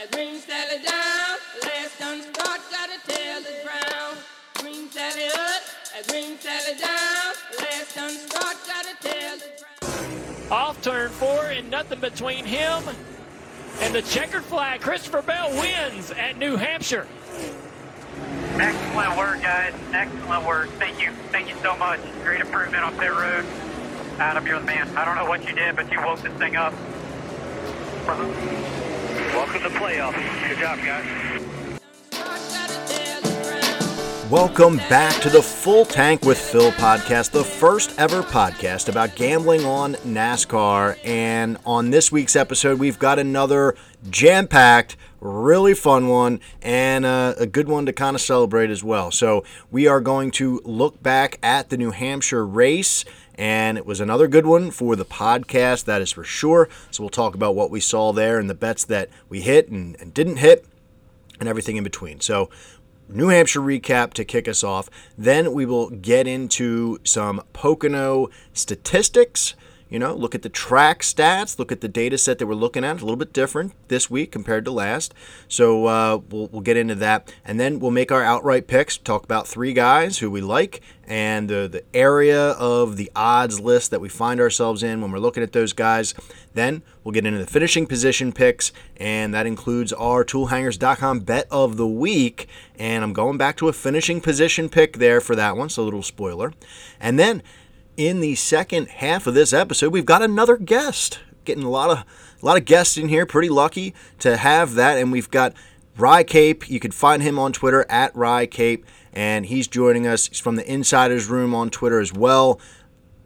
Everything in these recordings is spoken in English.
and Green Sally down. Last done start, gotta tell the ground. Green Sally up, and Green Sally down. Last done start, gotta tell the ground. Off turn four and nothing between him and the checkered flag. Christopher Bell wins at New Hampshire. Excellent work, guys. Excellent work. Thank you. Thank you so much. Great improvement on pit road. Adam, you're the man. I don't know what you did, but you woke this thing up. Welcome to playoffs. Good job, guys. Welcome back to the Full Tank with Phil podcast, the first ever podcast about gambling on NASCAR. And on this week's episode, we've got another jam packed, really fun one, and uh, a good one to kind of celebrate as well. So, we are going to look back at the New Hampshire race. And it was another good one for the podcast, that is for sure. So, we'll talk about what we saw there and the bets that we hit and, and didn't hit and everything in between. So, New Hampshire recap to kick us off. Then we will get into some Pocono statistics. You know, look at the track stats, look at the data set that we're looking at. It's a little bit different this week compared to last. So uh, we'll, we'll get into that. And then we'll make our outright picks, talk about three guys who we like and the, the area of the odds list that we find ourselves in when we're looking at those guys. Then we'll get into the finishing position picks, and that includes our toolhangers.com bet of the week. And I'm going back to a finishing position pick there for that one, so a little spoiler. And then in the second half of this episode, we've got another guest. Getting a lot of a lot of guests in here. Pretty lucky to have that, and we've got Rye Cape. You can find him on Twitter at Rye Cape, and he's joining us. He's from the Insiders Room on Twitter as well.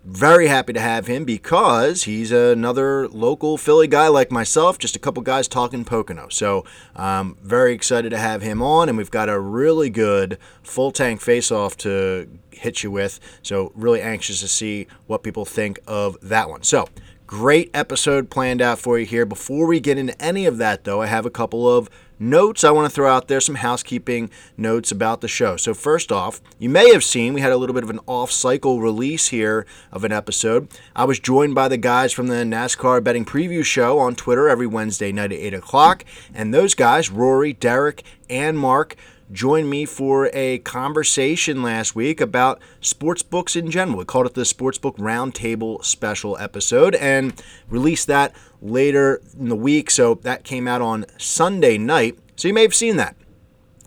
Very happy to have him because he's another local Philly guy like myself, just a couple guys talking Pocono. So, um, very excited to have him on, and we've got a really good full tank face off to hit you with. So, really anxious to see what people think of that one. So, great episode planned out for you here. Before we get into any of that, though, I have a couple of notes I want to throw out there, some housekeeping notes about the show. So, first off, you may have seen we had a little bit of an off cycle release here of an episode. I was joined by the guys from the NASCAR Betting Preview Show on Twitter every Wednesday night at 8 o'clock. And those guys, Rory, Derek, and Mark, joined me for a conversation last week about sports books in general. We called it the Sportsbook Roundtable Special episode and released that later in the week. So that came out on Sunday night. So you may have seen that.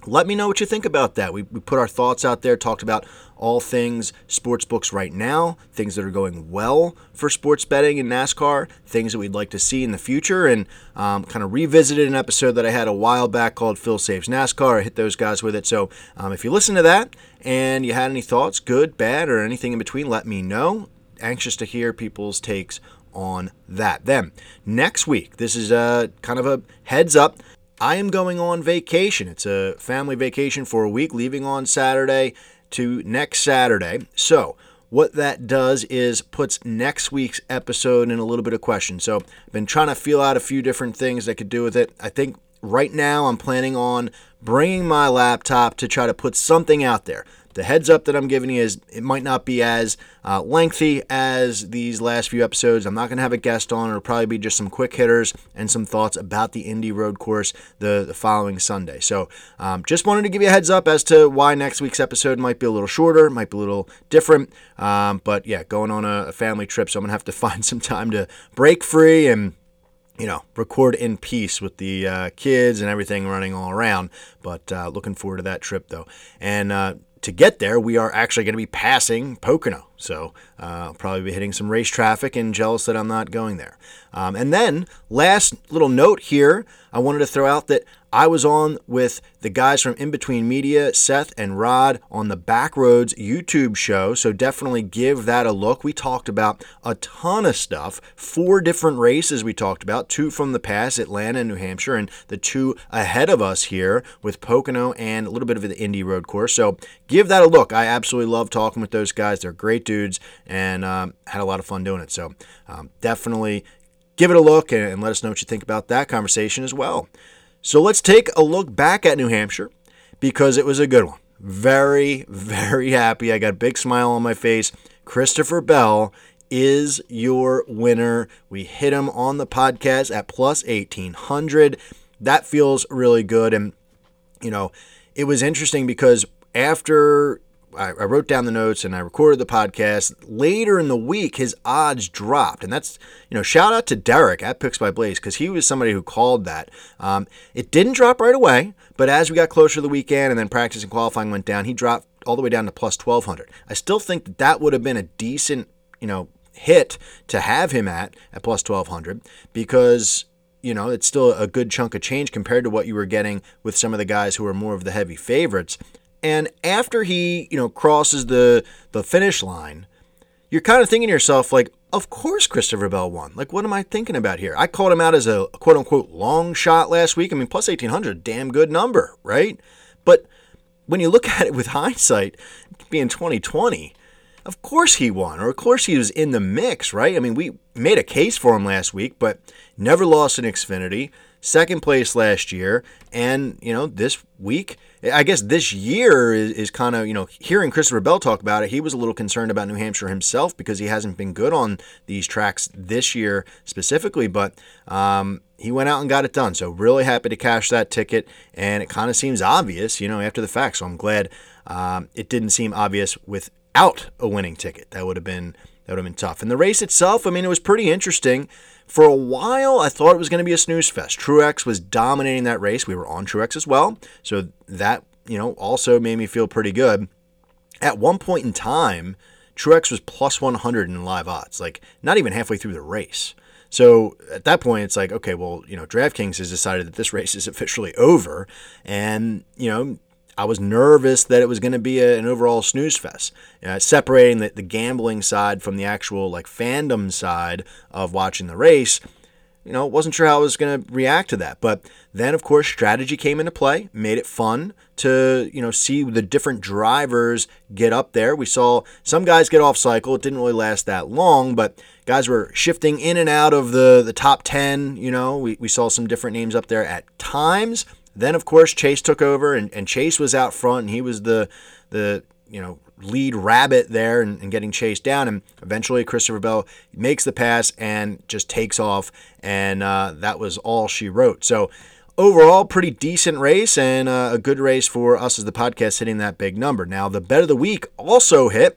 Let me know what you think about that. We, we put our thoughts out there, talked about all things sports books right now, things that are going well for sports betting in NASCAR, things that we'd like to see in the future, and um, kind of revisited an episode that I had a while back called Phil Saves NASCAR. I hit those guys with it. So um, if you listen to that and you had any thoughts, good, bad, or anything in between, let me know. Anxious to hear people's takes on that. Then next week, this is a kind of a heads up. I am going on vacation. It's a family vacation for a week, leaving on Saturday to next Saturday. So, what that does is puts next week's episode in a little bit of question. So, I've been trying to feel out a few different things that could do with it. I think right now I'm planning on bringing my laptop to try to put something out there. The heads up that I'm giving you is it might not be as uh, lengthy as these last few episodes. I'm not going to have a guest on. It'll probably be just some quick hitters and some thoughts about the Indy Road Course the, the following Sunday. So um, just wanted to give you a heads up as to why next week's episode might be a little shorter, might be a little different. Um, but yeah, going on a, a family trip, so I'm going to have to find some time to break free and you know, record in peace with the uh, kids and everything running all around. But uh, looking forward to that trip though. And uh, to get there, we are actually going to be passing Pocono. So uh, I'll probably be hitting some race traffic and jealous that I'm not going there. Um, and then, last little note here, I wanted to throw out that I was on with the guys from In Between Media, Seth and Rod, on the Backroads YouTube show. So definitely give that a look. We talked about a ton of stuff. Four different races we talked about two from the past, Atlanta and New Hampshire, and the two ahead of us here with Pocono and a little bit of the Indy Road course. So give that a look. I absolutely love talking with those guys. They're great dudes and um, had a lot of fun doing it. So um, definitely give it a look and, and let us know what you think about that conversation as well. So let's take a look back at New Hampshire because it was a good one. Very, very happy. I got a big smile on my face. Christopher Bell is your winner. We hit him on the podcast at plus 1800. that feels really good. And, you know, it was interesting because after I, I wrote down the notes and I recorded the podcast. Later in the week, his odds dropped, and that's you know shout out to Derek at Picks by Blaze because he was somebody who called that. Um, it didn't drop right away, but as we got closer to the weekend and then practice and qualifying went down, he dropped all the way down to plus twelve hundred. I still think that that would have been a decent you know hit to have him at at plus twelve hundred because you know, it's still a good chunk of change compared to what you were getting with some of the guys who are more of the heavy favorites. And after he, you know, crosses the the finish line, you're kind of thinking to yourself, like, of course Christopher Bell won. Like, what am I thinking about here? I called him out as a quote unquote long shot last week. I mean, plus 1800, damn good number, right? But when you look at it with hindsight, being 2020, of course he won, or of course he was in the mix, right? I mean, we made a case for him last week, but never lost in Xfinity, second place last year, and you know this week I guess this year is, is kind of, you know, hearing Christopher Bell talk about it, he was a little concerned about New Hampshire himself because he hasn't been good on these tracks this year specifically, but um, he went out and got it done. So, really happy to cash that ticket. And it kind of seems obvious, you know, after the fact. So, I'm glad um, it didn't seem obvious without a winning ticket. That would have been. That would have been tough. And the race itself, I mean, it was pretty interesting. For a while, I thought it was going to be a snooze fest. Truex was dominating that race. We were on Truex as well, so that you know also made me feel pretty good. At one point in time, Truex was plus 100 in live odds, like not even halfway through the race. So at that point, it's like, okay, well, you know, DraftKings has decided that this race is officially over, and you know, I was nervous that it was going to be a, an overall snooze fest. Uh, separating the, the gambling side from the actual like fandom side of watching the race, you know, wasn't sure how I was going to react to that. But then, of course, strategy came into play, made it fun to, you know, see the different drivers get up there. We saw some guys get off cycle. It didn't really last that long, but guys were shifting in and out of the, the top 10. You know, we, we saw some different names up there at times. Then, of course, Chase took over, and, and Chase was out front, and he was the the you know lead rabbit there and, and, getting chased down. And eventually, Christopher Bell makes the pass and just takes off, and uh, that was all she wrote. So. Overall, pretty decent race and uh, a good race for us as the podcast hitting that big number. Now, the bet of the week also hit.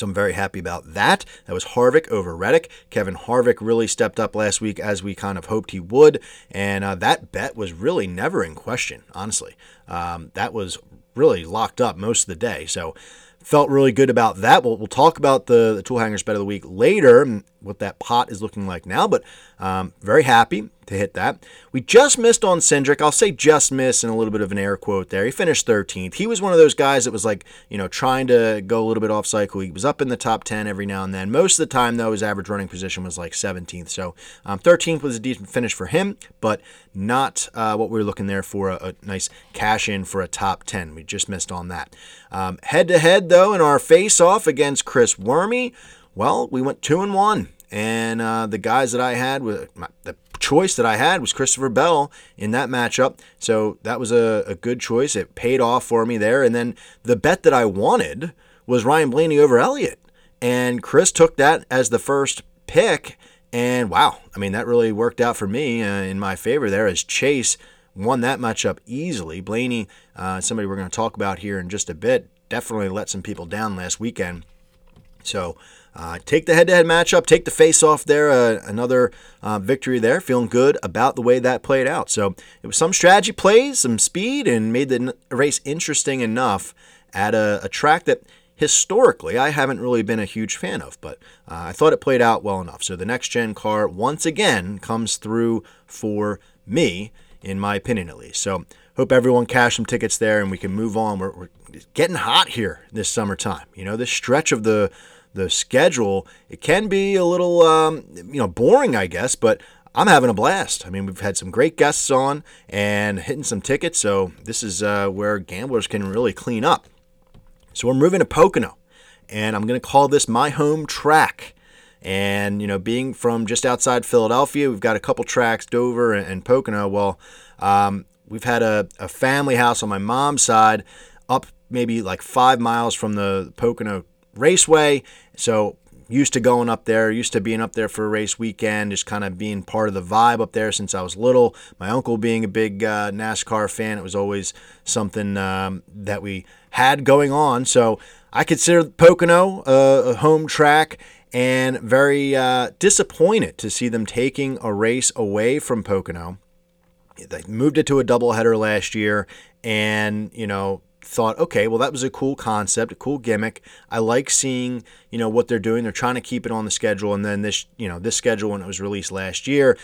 So I'm very happy about that. That was Harvick over Reddick. Kevin Harvick really stepped up last week as we kind of hoped he would, and uh, that bet was really never in question, honestly. Um, that was really locked up most of the day. So felt really good about that. We'll, we'll talk about the, the tool hangers bet of the week later what that pot is looking like now, but um, very happy to hit that. We just missed on Cindric. I'll say just miss in a little bit of an air quote there. He finished 13th. He was one of those guys that was like, you know, trying to go a little bit off cycle. He was up in the top 10 every now and then. Most of the time, though, his average running position was like 17th. So um, 13th was a decent finish for him, but not uh, what we were looking there for a, a, nice cash in for a top 10. We just missed on that. Head to head, though, in our face off against Chris Wormy, well, we went two and one and uh, the guys that I had with the choice that I had was Christopher Bell in that matchup. So that was a, a good choice. It paid off for me there. And then the bet that I wanted was Ryan Blaney over Elliott. And Chris took that as the first pick. And wow, I mean, that really worked out for me uh, in my favor there as Chase won that matchup easily. Blaney, uh, somebody we're going to talk about here in just a bit, definitely let some people down last weekend. So uh, take the head-to-head matchup, take the face-off there, uh, another uh, victory there. Feeling good about the way that played out. So it was some strategy plays, some speed, and made the race interesting enough at a, a track that historically I haven't really been a huge fan of, but uh, I thought it played out well enough. So the next-gen car once again comes through for me, in my opinion at least. So hope everyone cashed some tickets there and we can move on. We're, we're getting hot here this summertime. You know, this stretch of the the schedule, it can be a little, um, you know, boring, I guess, but I'm having a blast. I mean, we've had some great guests on and hitting some tickets, so this is uh, where gamblers can really clean up. So we're moving to Pocono, and I'm going to call this my home track. And, you know, being from just outside Philadelphia, we've got a couple tracks, Dover and, Pocono. Well, um, we've had a, a family house on my mom's side up maybe like five miles from the Pocono Raceway. So used to going up there, used to being up there for a race weekend, just kind of being part of the vibe up there since I was little. My uncle being a big uh, NASCAR fan, it was always something um, that we had going on. So I consider Pocono a, a home track and very uh, disappointed to see them taking a race away from Pocono. They moved it to a doubleheader last year, and you know thought, okay, well that was a cool concept, a cool gimmick. I like seeing you know what they're doing. They're trying to keep it on the schedule, and then this you know this schedule when it was released last year,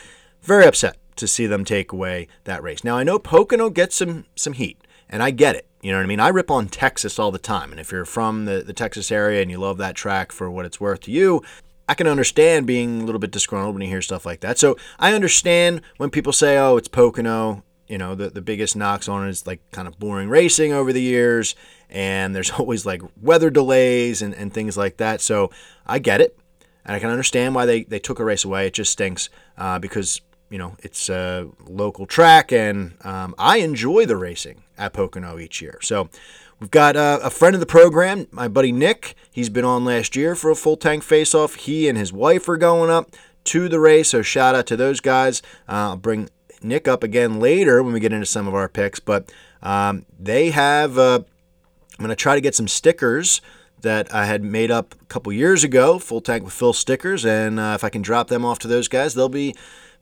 very upset to see them take away that race. Now I know Pocono gets some some heat, and I get it. You know what I mean? I rip on Texas all the time. And if you're from the, the Texas area and you love that track for what it's worth to you, I can understand being a little bit disgruntled when you hear stuff like that. So I understand when people say, oh, it's Pocono. You know, the, the biggest knocks on it is like kind of boring racing over the years. And there's always like weather delays and, and things like that. So I get it. And I can understand why they, they took a race away. It just stinks uh, because you know, it's a local track, and um, I enjoy the racing at Pocono each year. So we've got uh, a friend of the program, my buddy Nick. He's been on last year for a full tank face off. He and his wife are going up to the race, so shout out to those guys. Uh, I'll bring Nick up again later when we get into some of our picks, but um, they have. Uh, I'm going to try to get some stickers that I had made up a couple years ago, full tank with Phil stickers, and uh, if I can drop them off to those guys, they'll be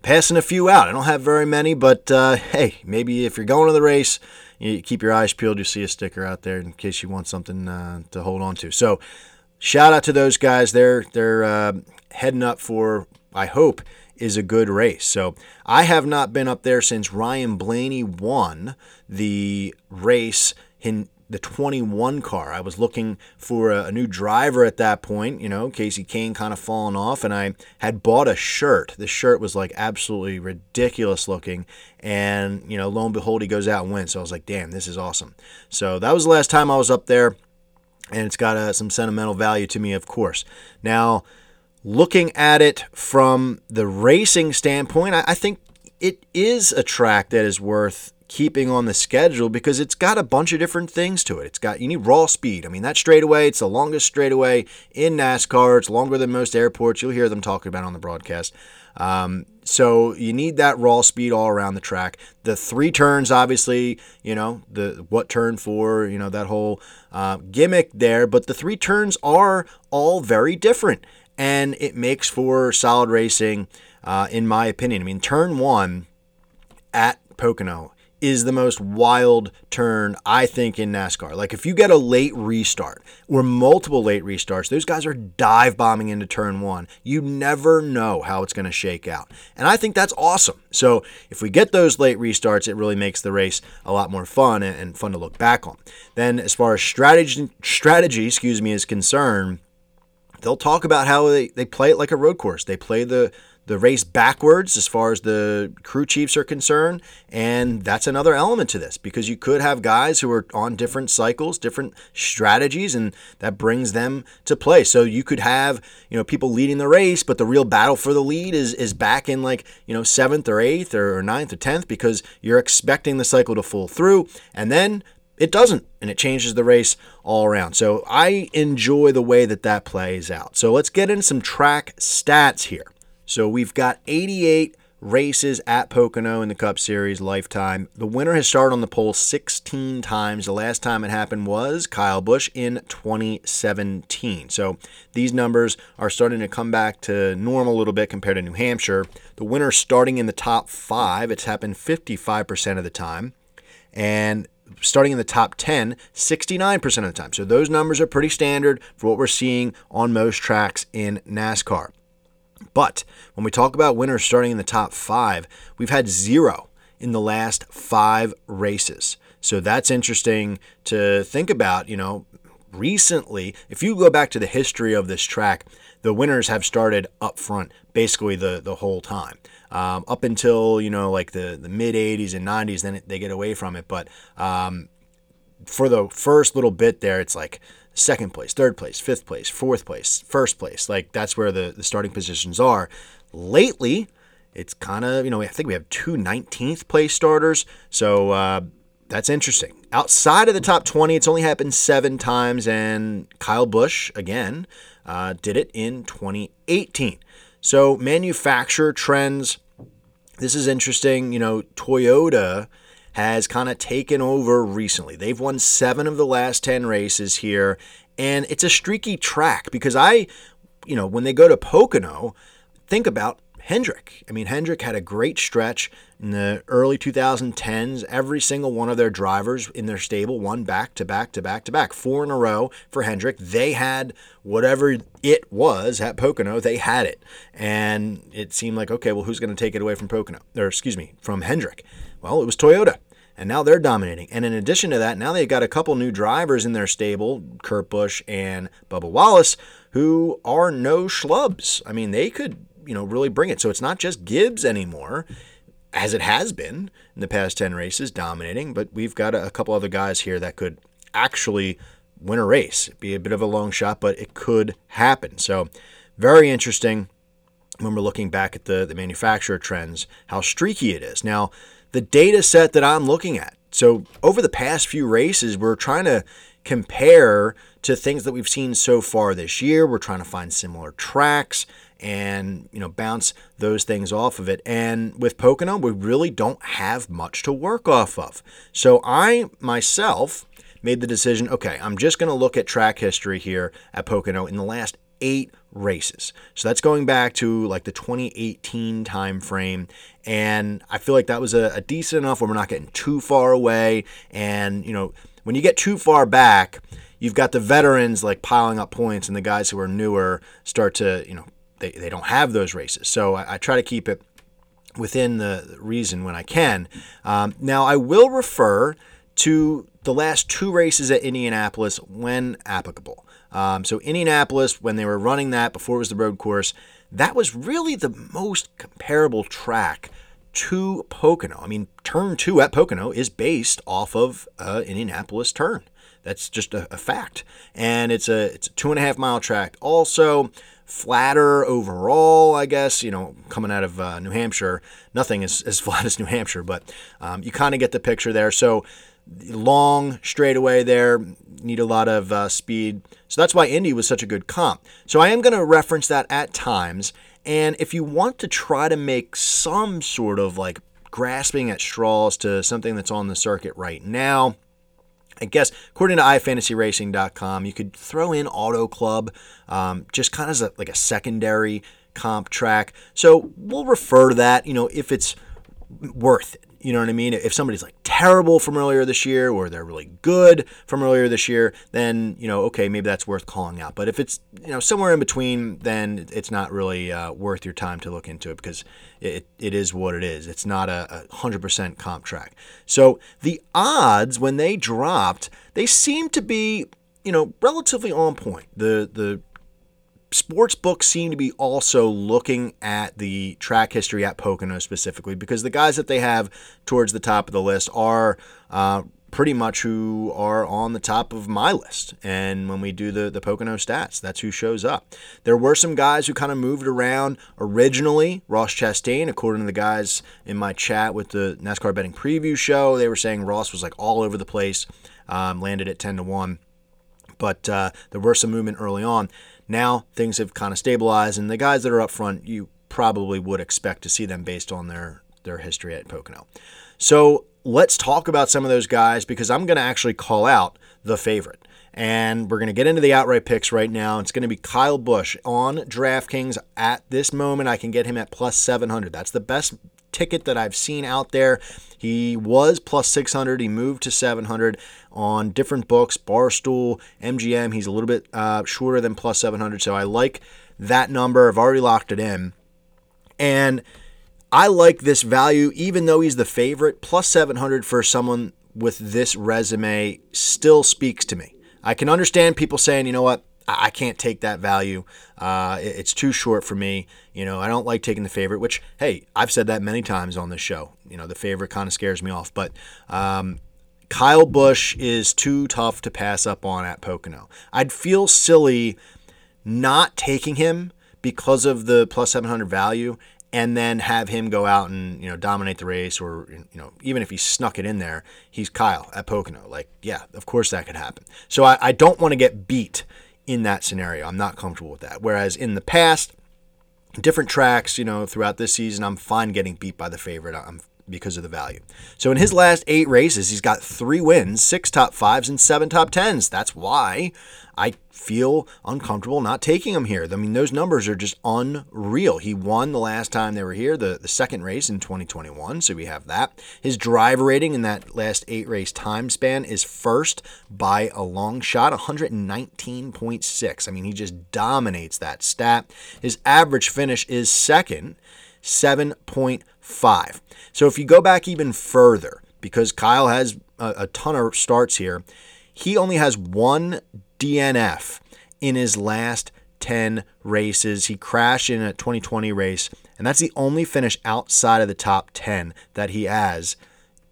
passing a few out. I don't have very many, but uh, hey, maybe if you're going to the race, you keep your eyes peeled. You see a sticker out there in case you want something uh, to hold on to. So, shout out to those guys. They're they're uh, heading up for. I hope is a good race. So I have not been up there since Ryan Blaney won the race in the 21 car. I was looking for a, new driver at that point, you know, Kasey Kahne kind of fallen off, and I had bought a shirt. The shirt was like absolutely ridiculous looking, and, you know, lo and behold, he goes out and wins. So I was like, damn, this is awesome. So that was the last time I was up there, and it's got uh, some sentimental value to me, of course. Now, looking at it from the racing standpoint, I, I think it is a track that is worth keeping on the schedule because it's got a bunch of different things to it. It's got you need raw speed. I mean that straightaway, it's the longest straightaway in NASCAR. It's longer than most airports. You'll hear them talking about on the broadcast. Um, so you need that raw speed all around the track. The three turns, obviously, you know the what turn for, you know that whole uh, gimmick there. But the three turns are all very different, and it makes for solid racing, uh, in my opinion. I mean, turn one at Pocono is the most wild turn, I think, in NASCAR. Like if you get a late restart or multiple late restarts, those guys are dive bombing into turn one. You never know how it's going to shake out. And I think that's awesome. So if we get those late restarts, it really makes the race a lot more fun and fun to look back on. Then as far as strategy, strategy excuse me, is concerned, they'll talk about how they, they play it like a road course. They play the the race backwards as far as the crew chiefs are concerned. And that's another element to this because you could have guys who are on different cycles, different strategies, and that brings them to play. So you could have, you know, people leading the race, but the real battle for the lead is is back in like, you know, seventh or eighth or ninth or tenth because you're expecting the cycle to fall through. And then it doesn't and it changes the race all around so i enjoy the way that that plays out so let's get into some track stats here so we've got 88 races at Pocono in the Cup Series lifetime. The winner has started on the pole 16 times. The last time it happened was Kyle Busch in 2017. So these numbers are starting to come back to normal a little bit compared to New Hampshire. The winner starting in the top five, it's happened 55% of the time. And starting in the top 10 69% of the time. So those numbers are pretty standard for what we're seeing on most tracks in NASCAR. But when we talk about winners starting in the top five, we've had zero in the last five races. So that's interesting to think about. You know, recently, if you go back to the history of this track, the winners have started up front basically the, the whole time. Um, up until, you know, like the, the mid 80s and 90s, then they get away from it. But um, for the first little bit there, it's like second place, third place, fifth place, fourth place, first place. Like that's where the, the starting positions are. Lately, it's kind of, you know, I think we have two 19th place starters. So uh, that's interesting. Outside of the top 20, it's only happened seven times. And Kyle Busch, again, uh, did it in 2018. So, manufacturer trends. This is interesting. You know, Toyota has kind of taken over recently. They've won seven of the last 10 races here, and it's a streaky track because I, you know, when they go to Pocono, think about Hendrick. I mean, Hendrick had a great stretch in the early 2010s. Every single one of their drivers in their stable won back to back to back to back, four in a row for Hendrick. They had whatever it was at Pocono, they had it. And it seemed like, okay, well, who's going to take it away from Pocono? Or, excuse me, from Hendrick? Well, it was Toyota. And now they're dominating. And in addition to that, now they've got a couple new drivers in their stable, Kurt Busch and Bubba Wallace, who are no schlubs. I mean, they could you know, really bring it. So it's not just Gibbs anymore, as it has been in the past 10 races, dominating, but we've got a, a couple other guys here that could actually win a race. It'd be a bit of a long shot, but it could happen. So very interesting when we're looking back at the, the manufacturer trends, how streaky it is. Now, the data set that I'm looking at, so over the past few races, we're trying to compare to things that we've seen so far this year. We're trying to find similar tracks and you know bounce those things off of it. And with Pocono, we really don't have much to work off of. So I myself made the decision, okay, I'm just going to look at track history here at Pocono in the last 8 races. So that's going back to like the 2018 time frame and I feel like that was a, a decent enough where we're not getting too far away and you know when you get too far back, you've got the veterans like piling up points and the guys who are newer start to, you know, they, they don't have those races. So I, I try to keep it within the reason when I can. Um, now, I will refer to the last two races at Indianapolis when applicable. Um, so, Indianapolis, when they were running that before it was the road course, that was really the most comparable track to Pocono. I mean, turn two at Pocono is based off of uh, Indianapolis turn. That's just a, a, fact, and it's a it's a two and a half mile track. Also, flatter overall, I guess. You know, coming out of uh, New Hampshire, nothing is as flat as New Hampshire, but um, you kind of get the picture there. So long straightaway there, need a lot of uh, speed. So that's why Indy was such a good comp. So I am going to reference that at times. And if you want to try to make some sort of like grasping at straws to something that's on the circuit right now, I guess according to iFantasyRacing.com, you could throw in Auto Club um, just kind of a, like a secondary comp track. So we'll refer to that, you know, if it's worth it. You know what I mean? If somebody's like terrible from earlier this year or they're really good from earlier this year, then, you know, okay, maybe that's worth calling out. But if it's, you know, somewhere in between, then it's not really uh, worth your time to look into it because it, it is what it is. It's not a, a 100% comp track. So the odds when they dropped, they seem to be, you know, relatively on point. The, the sports books seem to be also looking at the track history at Pocono specifically because the guys that they have towards the top of the list are uh, pretty much who are on the top of my list. And when we do the, the Pocono stats, that's who shows up. There were some guys who kind of moved around originally. Ross Chastain, according to the guys in my chat with the NASCAR betting preview show, they were saying Ross was like all over the place, um, landed at 10 to 1. But uh, there were some movement early on. Now things have kind of stabilized, and the guys that are up front, you probably would expect to see them based on their their history at Pocono. So let's talk about some of those guys because I'm going to actually call out the favorite. And we're going to get into the outright picks right now. It's going to be Kyle Busch on DraftKings. At this moment, I can get him at plus 700. That's the best ticket that I've seen out there. He was plus 600. He moved to 700 on different books, Barstool, MGM. He's a little bit uh, shorter than plus 700. So I like that number. I've already locked it in. And I like this value, even though he's the favorite. Plus 700 for someone with this resume still speaks to me. I can understand people saying, you know what, I can't take that value. Uh, it's too short for me. You know, I don't like taking the favorite, which, hey, I've said that many times on this show. You know, the favorite kind of scares me off. But um, Kyle Busch is too tough to pass up on at Pocono. I'd feel silly not taking him because of the plus 700 value and then have him go out and you know dominate the race or you know even if he snuck it in there he's kyle at pocono like yeah of course that could happen so i, I don't want to get beat in that scenario. I'm not comfortable with that. Whereas in the past, different tracks, you know, throughout this season, I'm fine getting beat by the favorite. I'm because of the value. So in his last eight races, he's got three wins, six top fives, and seven top tens. That's why I feel uncomfortable not taking him here. I mean, those numbers are just unreal. He won the last time they were here, the, the second race in 2021. So we have that. His driver rating in that last eight race time span is first by a long shot, 119.6. I mean, he just dominates that stat. His average finish is second, 7.5. So if you go back even further, because Kyle has a, a ton of starts here, he only has one DNF in his last 10 races. He crashed in a 2020 race, and that's the only finish outside of the top 10 that he has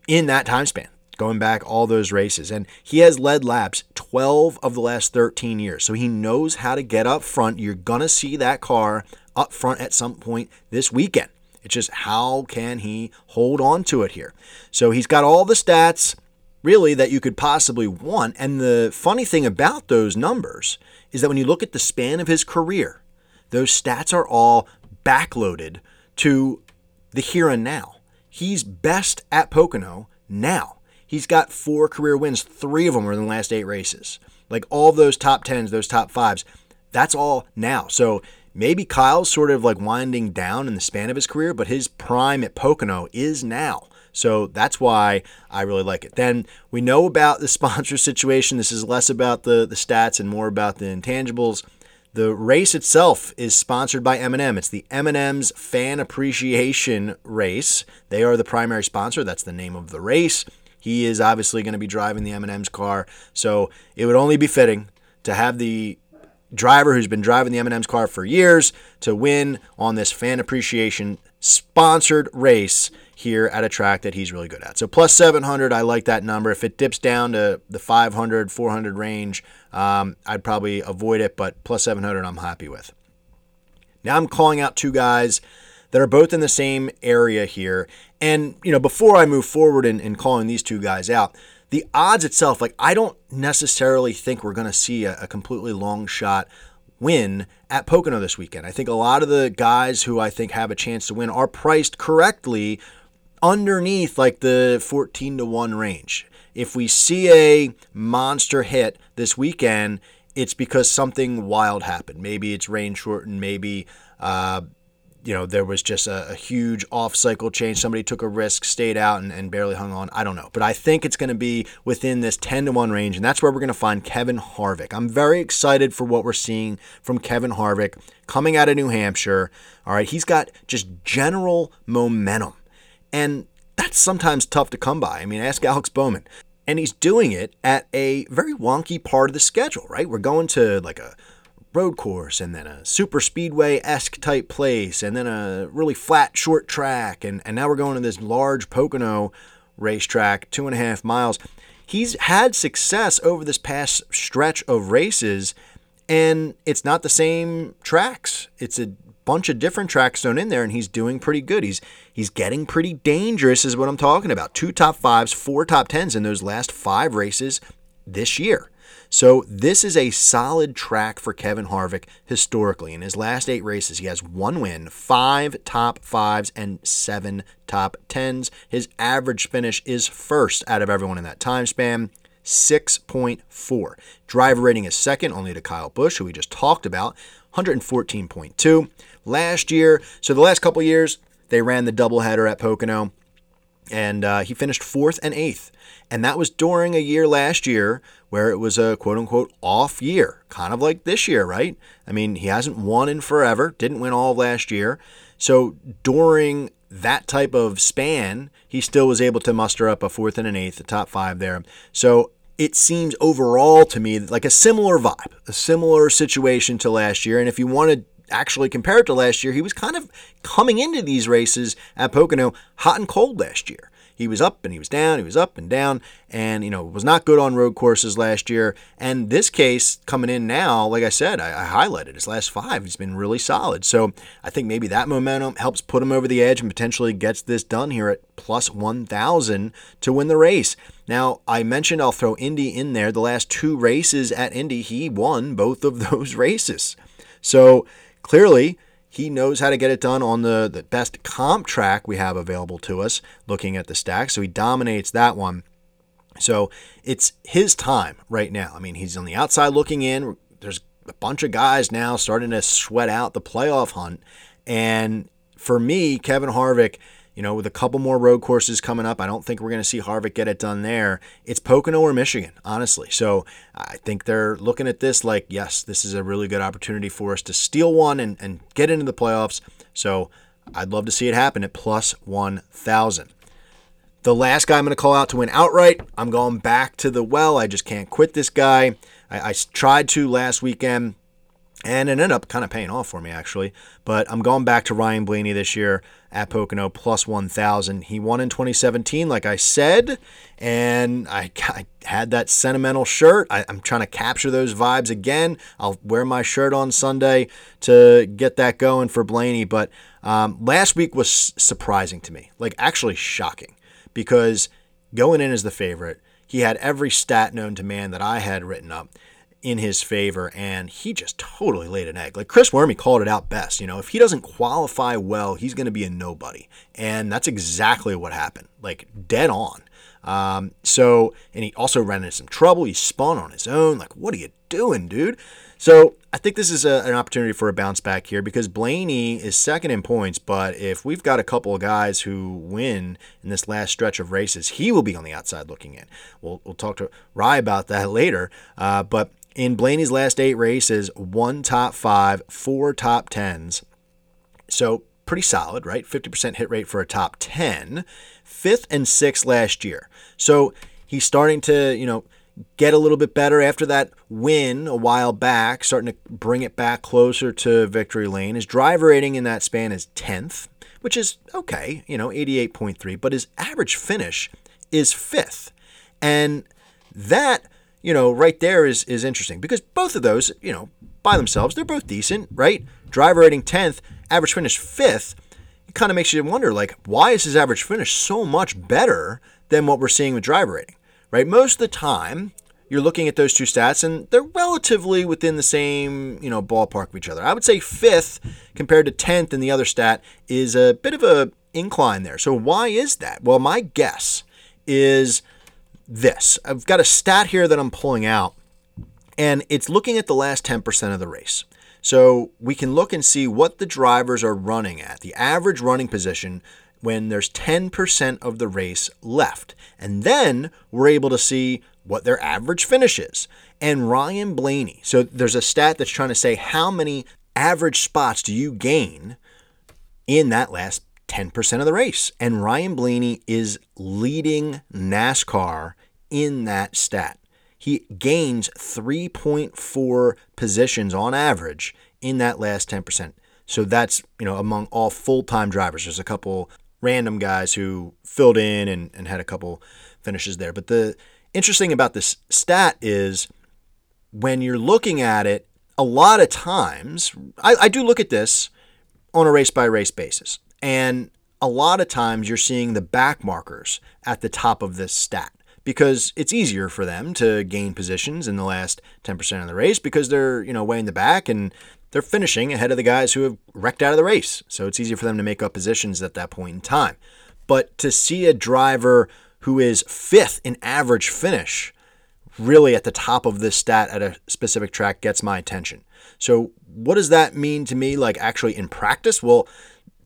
in that time span, going back all those races. And he has led laps 12 of the last 13 years. So he knows how to get up front. You're going to see that car up front at some point this weekend. It's just how can he hold on to it here? So he's got all the stats really that you could possibly want. And the funny thing about those numbers is that when you look at the span of his career, those stats are all backloaded to the here and now. He's best at Pocono now. He's got four career wins. Three of them are in the last eight races. Like all those top tens, those top fives, that's all now. So maybe Kyle's sort of like winding down in the span of his career, but his prime at Pocono is now. So that's why I really like it. Then we know about the sponsor situation. This is less about the, the stats and more about the intangibles. The race itself is sponsored by M&M. It's the M&M's Fan Appreciation Race. They are the primary sponsor. That's the name of the race. He is obviously going to be driving the M&M's car, so it would only be fitting to have the driver who's been driving the M&M's car for years to win on this fan appreciation sponsored race here at a track that he's really good at. So plus 700, I like that number. If it dips down to the 500, 400 range, um, I'd probably avoid it, but plus 700, I'm happy with. Now I'm calling out two guys that are both in the same area here. And, you know, before I move forward in, in calling these two guys out, the odds itself, like, I don't necessarily think we're going to see a, a completely long shot win at Pocono this weekend. I think a lot of the guys who I think have a chance to win are priced correctly underneath like the 14 to 1 range. If we see a monster hit this weekend, it's because something wild happened. Maybe it's rain shortened, maybe uh, you know, there was just a, a, huge off cycle change. Somebody took a risk, stayed out, and, and barely hung on. I don't know. But I think it's going to be within this 10 to 1 range, and that's where we're going to find Kevin Harvick. I'm very excited for what we're seeing from Kevin Harvick coming out of New Hampshire. All right, he's got just general momentum. And that's sometimes tough to come by. I mean, ask Alex Bowman. And he's doing it at a very wonky part of the schedule, right? We're going to like a road course and then a super speedway esque type place and then a really flat short track and, and now we're going to this large Pocono racetrack, two and a half miles. He's had success over this past stretch of races and it's not the same tracks. It's a bunch of different tracks thrown in there and he's doing pretty good. He's he's getting pretty dangerous is what I'm talking about. Two top 5s, four top 10s in those last 5 races this year. So this is a solid track for Kevin Harvick historically. In his last eight races, he has one win, five top fives, and seven top tens. His average finish is first out of everyone in that time span. 6.4. Driver rating is second, only to Kyle Busch, who we just talked about, 114.2. Last year, so the last couple years, they ran the doubleheader at Pocono, and uh, he finished fourth and eighth. And that was during a year last year where it was a quote unquote off year, kind of like this year, right? I mean, he hasn't won in forever, didn't win all last year. So during that type of span, he still was able to muster up a fourth and an eighth, the top five there. So it seems overall to me like a similar vibe, a similar situation to last year. And if you want to actually compare it to last year, he was kind of coming into these races at Pocono hot and cold last year. He was up and he was down, he was up and down, and you know was not good on road courses last year. And this case coming in now, like I said, I, I highlighted his last five. He's been really solid. So I think maybe that momentum helps put him over the edge and potentially gets this done here at plus one thousand to win the race. Now I mentioned I'll throw Indy in there. The last two races at Indy, he won both of those races. So clearly he knows how to get it done on the, the best comp track we have available to us, looking at the stack. So he dominates that one. So it's his time right now. I mean, he's on the outside looking in. There's a bunch of guys now starting to sweat out the playoff hunt. And for me, Kevin Harvick you know, with a couple more road courses coming up, I don't think we're going to see Harvick get it done there. It's Pocono or Michigan, honestly. So I think they're looking at this like, yes, this is a really good opportunity for us to steal one and, and get into the playoffs. So I'd love to see it happen at plus 1,000. The last guy I'm going to call out to win outright, I'm going back to the well. I just can't quit this guy. I, I tried to last weekend and it ended up kind of paying off for me actually. But I'm going back to Ryan Blaney this year at Pocono plus 1,000. He won in 2017, like I said, and I, I had that sentimental shirt. I, am trying to capture those vibes again. I'll wear my shirt on Sunday to get that going for Blaney. But um, last week was surprising to me, like actually shocking, because going in as the favorite, he had every stat known to man that I had written up in his favor, and he just totally laid an egg. Like Chris Wormy called it out best. You know, if he doesn't qualify well, he's going to be a nobody, and that's exactly what happened. Like dead on. Um, so, and he also ran into some trouble. He spun on his own. Like, what are you doing, dude? So, I think this is a, an opportunity for a bounce back here because Blaney is second in points. But if we've got a couple of guys who win in this last stretch of races, he will be on the outside looking in. We'll, we'll talk to Rye about that later. Uh, but in Blaney's last eight races, one top five, four top tens. So pretty solid, right? 50% hit rate for a top 10. Fifth and sixth last year. So he's starting to, you know, get a little bit better after that win a while back, starting to bring it back closer to victory lane. His driver rating in that span is 10th, which is okay, you know, 88.3, but his average finish is fifth. And that you know, right there is is interesting because both of those, you know, by themselves, they're both decent, right? Driver rating 10th, average finish 5th. It kind of makes you wonder, like, why is his average finish so much better than what we're seeing with driver rating, right? Most of the time, you're looking at those two stats and they're relatively within the same, you know, ballpark of each other. I would say fifth compared to 10th in the other stat is a bit of a incline there. So why is that? Well, my guess is this. I've got a stat here that I'm pulling out, and it's looking at the last 10% of the race. So we can look and see what the drivers are running at, the average running position when there's 10% of the race left. And then we're able to see what their average finish is. And Ryan Blaney, so there's a stat that's trying to say how many average spots do you gain in that last 10% of the race. And Ryan Blaney is leading NASCAR in that stat. He gains 3.4 positions on average in that last 10%. So that's, you know, among all full-time drivers. There's a couple random guys who filled in and, and had a couple finishes there. But the interesting about this stat is when you're looking at it, a lot of times, I, I do look at this on a race by race basis. And a lot of times you're seeing the back markers at the top of this stat because it's easier for them to gain positions in the last 10% of the race because they're, you know, way in the back and they're finishing ahead of the guys who have wrecked out of the race. So it's easier for them to make up positions at that point in time. But to see a driver who is fifth in average finish really at the top of this stat at a specific track gets my attention. So what does that mean to me like actually in practice? Well,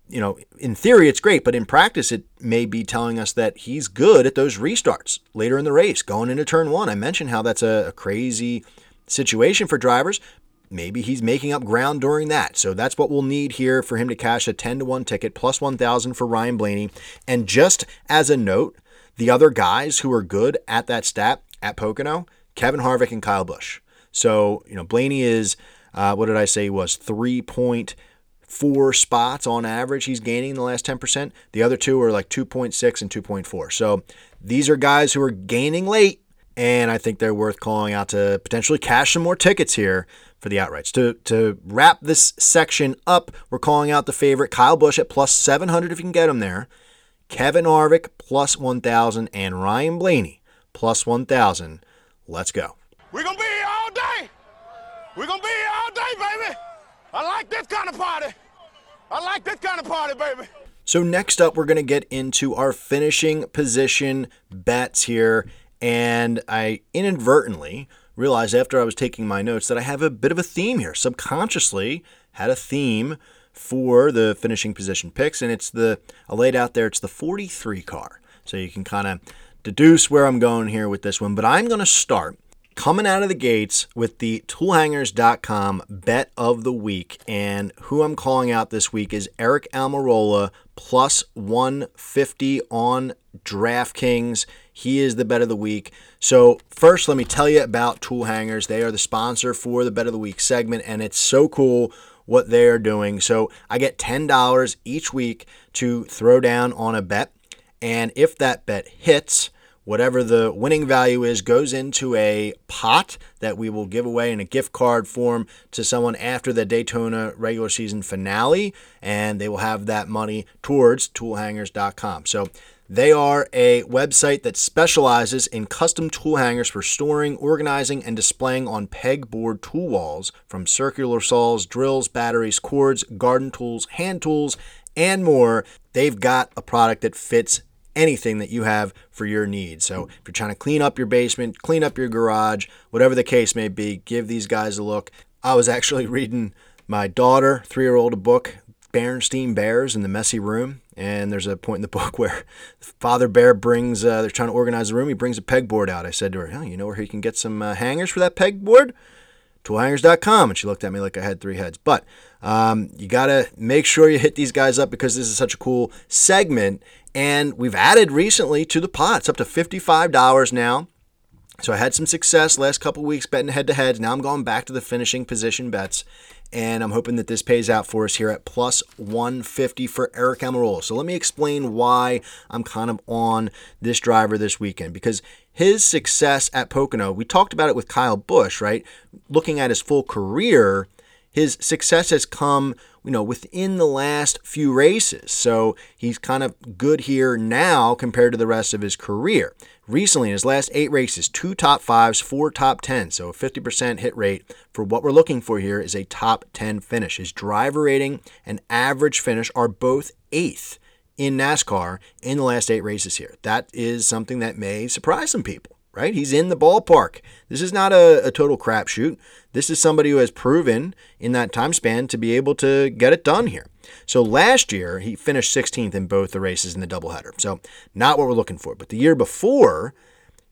you know, in theory, it's great, but in practice, it may be telling us that he's good at those restarts later in the race, going into turn one. I mentioned how that's a, a crazy situation for drivers. Maybe he's making up ground during that. So that's what we'll need here for him to cash a 10 to 1 ticket plus 1,000 for Ryan Blaney. And just as a note, the other guys who are good at that stat at Pocono, Kevin Harvick and Kyle Busch. So, you know, Blaney is, uh, what did I say, was 3.0 four spots on average he's gaining in the last 10%. The other two are like 2.6 and 2.4. So these are guys who are gaining late, and I think they're worth calling out to potentially cash some more tickets here for the outrights. To, to wrap this section up, we're calling out the favorite Kyle Busch at plus 700 if you can get him there, Kevin Harvick plus 1,000, and Ryan Blaney plus 1,000. Let's go. We're gonna be here all day. We're gonna be here all day, baby. I like this kind of party. I like this kind of party, baby. So, next up, we're going to get into our finishing position bets here. And I inadvertently realized after I was taking my notes that I have a bit of a theme here. Subconsciously, had a theme for the finishing position picks. And it's the, I laid out there, it's the 43 car. So, you can kind of deduce where I'm going here with this one. But I'm going to start coming out of the gates with the toolhangers.com bet of the week. And who I'm calling out this week is Aric Almirola plus 150 on DraftKings. He is the bet of the week. So, first, let me tell you about Tool Hangers. They are the sponsor for the bet of the week segment, and it's so cool what they are doing. So, I get $10 each week to throw down on a bet. And if that bet hits, whatever the winning value is goes into a pot that we will give away in a gift card form to someone after the Daytona regular season finale, and they will have that money towards toolhangers.com. So they are a website that specializes in custom tool hangers for storing, organizing, and displaying on pegboard tool walls from circular saws, drills, batteries, cords, garden tools, hand tools, and more. They've got a product that fits anything that you have for your needs. So if you're trying to clean up your basement, clean up your garage, whatever the case may be, give these guys a look. I was actually reading my daughter, three year old, a book, Berenstain Bears in the Messy Room. And there's a point in the book where Father Bear brings, uh, they're trying to organize the room. He brings a pegboard out. I said to her, oh, You know where he can get some uh, hangers for that pegboard? toolhangers.com. And she looked at me like I had three heads. But um, you got to make sure you hit these guys up because this is such a cool segment. And we've added recently to the pot. It's up to $55 now. So I had some success last couple weeks betting head to heads. Now I'm going back to the finishing position bets. And I'm hoping that this pays out for us here at plus 150 for Aric Almirola. So let me explain why I'm kind of on this driver this weekend. Because his success at Pocono, we talked about it with Kyle Busch, right? Looking at his full career, his success has come, you know, within the last few races. So he's kind of good here now compared to the rest of his career. Recently, in his last eight races, two top fives, four top 10. So a 50% hit rate for what we're looking for here is a top 10 finish. His driver rating and average finish are both eighth in NASCAR in the last eight races here. That is something that may surprise some people, right? He's in the ballpark. This is not a, a total crapshoot. This is somebody who has proven in that time span to be able to get it done here. So last year, he finished 16th in both the races in the doubleheader. So not what we're looking for. But the year before,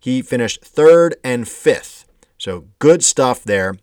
he finished third and fifth. So good stuff there.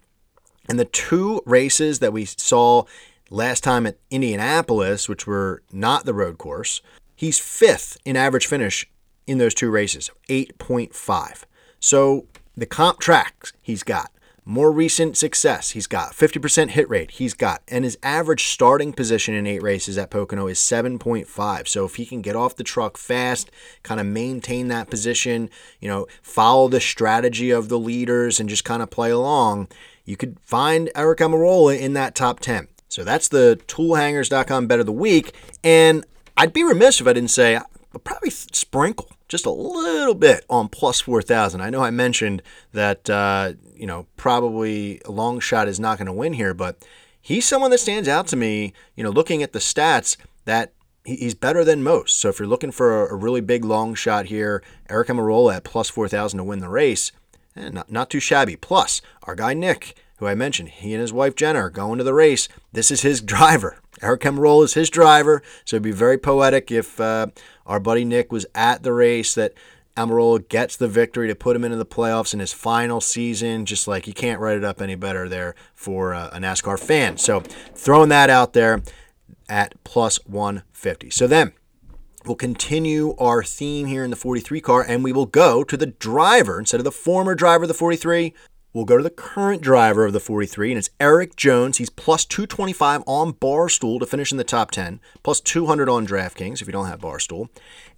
And the two races that we saw Last time at Indianapolis, which were not the road course, he's fifth in average finish in those two races, 8.5. So the comp tracks he's got, more recent success he's got, 50% hit rate he's got, and his average starting position in eight races at Pocono is 7.5. So if he can get off the truck fast, kind of maintain that position, you know, follow the strategy of the leaders and just kind of play along, you could find Aric Almirola in that top 10. So that's the toolhangers.com bet of the week. And I'd be remiss if I didn't say I'll probably sprinkle just a little bit on plus 4,000. I know I mentioned that, uh, you know, probably a long shot is not going to win here, but he's someone that stands out to me, you know, looking at the stats that he's better than most. So if you're looking for a really big long shot here, Aric Almirola at plus 4,000 to win the race, eh, not, not too shabby. Plus, our guy Nick who I mentioned, he and his wife Jenna are going to the race. This is his driver. Aric Almirola is his driver, so it'd be very poetic if uh, our buddy Nick was at the race that Almirola gets the victory to put him into the playoffs in his final season. Just like you can't write it up any better there for uh, a NASCAR fan. So throwing that out there at plus 150. So then we'll continue our theme here in the 43 car and we will go to the driver instead of the former driver of the 43 We'll go to the current driver of the 43, and it's Erik Jones. He's plus 225 on Barstool to finish in the top 10, plus 200 on DraftKings if you don't have Barstool.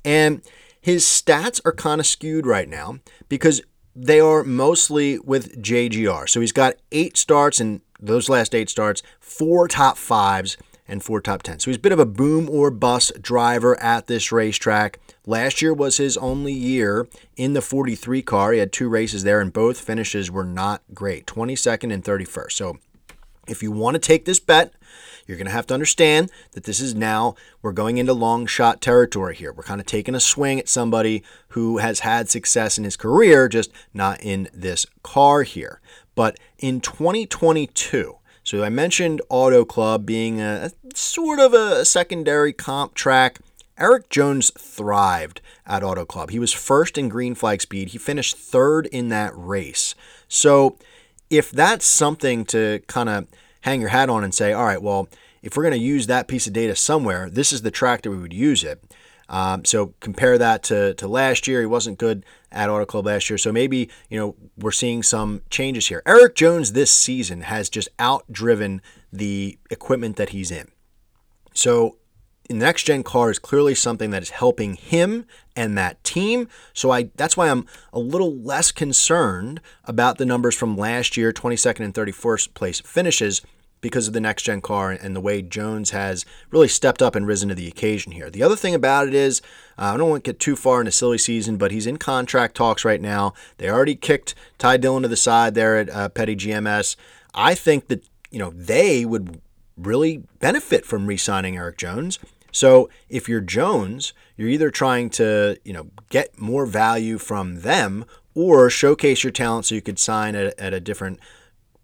And his stats are kind of skewed right now because they are mostly with JGR. So he's got eight starts, and those last eight starts, four top fives and four top 10. So he's a bit of a boom or bust driver at this racetrack. Last year was his only year in the 43 car. He had two races there, and both finishes were not great 22nd and 31st. So if you want to take this bet, you're going to have to understand that this is now, we're going into long shot territory here. We're kind of taking a swing at somebody who has had success in his career, just not in this car here. But in 2022, so I mentioned Auto Club being a, sort of a secondary comp track. Erik Jones thrived at Auto Club. He was first in green flag speed. He finished third in that race. So if that's something to kind of hang your hat on and say, all right, well, if we're going to use that piece of data somewhere, this is the track that we would use it. Um, so compare that to, to last year. He wasn't good at Auto Club last year. So maybe, you know, we're seeing some changes here. Erik Jones this season has just outdriven the equipment that he's in. So next gen car is clearly something that is helping him and that team. So I that's why I'm a little less concerned about the numbers from last year, 22nd and 31st place finishes because of the next gen car and the way Jones has really stepped up and risen to the occasion here. The other thing about it is, uh, I don't want to get too far into silly season, but he's in contract talks right now. They already kicked Ty Dillon to the side there at uh, Petty GMS. I think that you know they would really benefit from re-signing Erik Jones. So if you're Jones, you're either trying to you know get more value from them or showcase your talent so you could sign at, at a different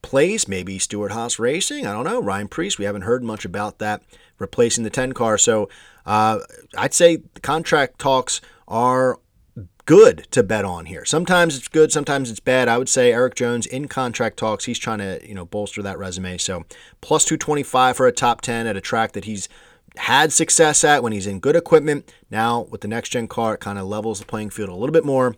place, maybe Stewart Haas Racing. I don't know. Ryan Preece, we haven't heard much about that replacing the 10 car. So uh, I'd say the contract talks are good to bet on here. Sometimes it's good, sometimes it's bad. I would say Erik Jones in contract talks, he's trying to, you know, bolster that resume. So plus 225 for a top 10 at a track that he's had success at when he's in good equipment. Now with the next gen car, it kind of levels the playing field a little bit more.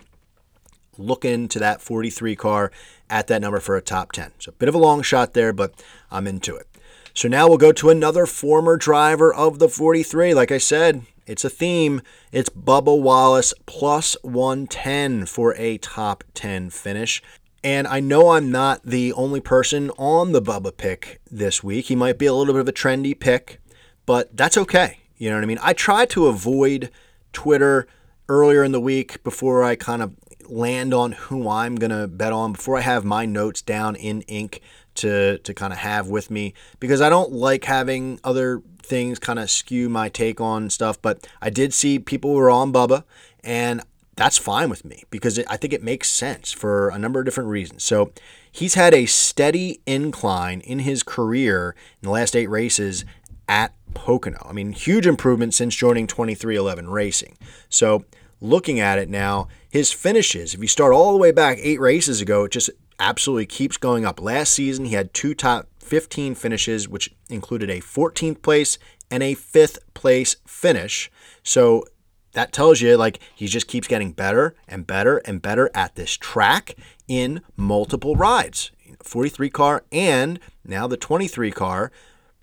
Look into that 43 car at that number for a top 10. So a bit of a long shot there, but I'm into it. So now we'll go to another former driver of the 43. Like I said, it's a theme. It's Bubba Wallace plus 110 for a top 10 finish. And I know I'm not the only person on the Bubba pick this week. He might be a little bit of a trendy pick, but that's okay. You know what I mean? I try to avoid Twitter earlier in the week before I kind of land on who I'm going to bet on before I have my notes down in ink to, to kind of have with me because I don't like having other things kind of skew my take on stuff. But I did see people were on Bubba, and that's fine with me because it, I think it makes sense for a number of different reasons. So he's had a steady incline in his career in the last eight races at Pocono. I mean, huge improvement since joining 23XI Racing. So looking at it now, his finishes, if you start all the way back eight races ago, it just absolutely keeps going up. Last season, he had two top 15 finishes, which included a 14th place and a fifth place finish. So that tells you like he just keeps getting better and better and better at this track in multiple rides 43 car and now the 23 car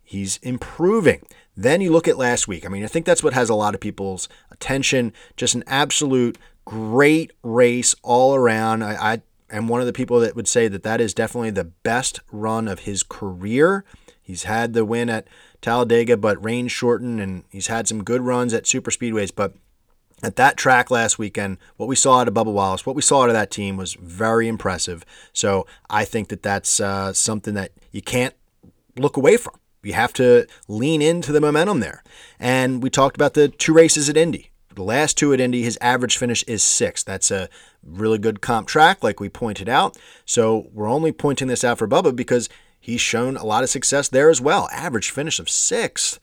he's improving then you look at last week. I mean, I think that's what has a lot of people's attention. Just an absolute great race all around. I, I am one of the people that would say that that is definitely the best run of his career. He's had the win at Talladega, but rain shortened, and he's had some good runs at super speedways. But at that track last weekend, what we saw out of Bubba Wallace, what we saw out of that team was very impressive. So I think that that's uh, something that you can't look away from. You have to lean into the momentum there. And we talked about the two races at Indy. The last two at Indy, his average finish is six. That's a really good comp track, like we pointed out. So we're only pointing this out for Bubba because he's shown a lot of success there as well. Average finish of six.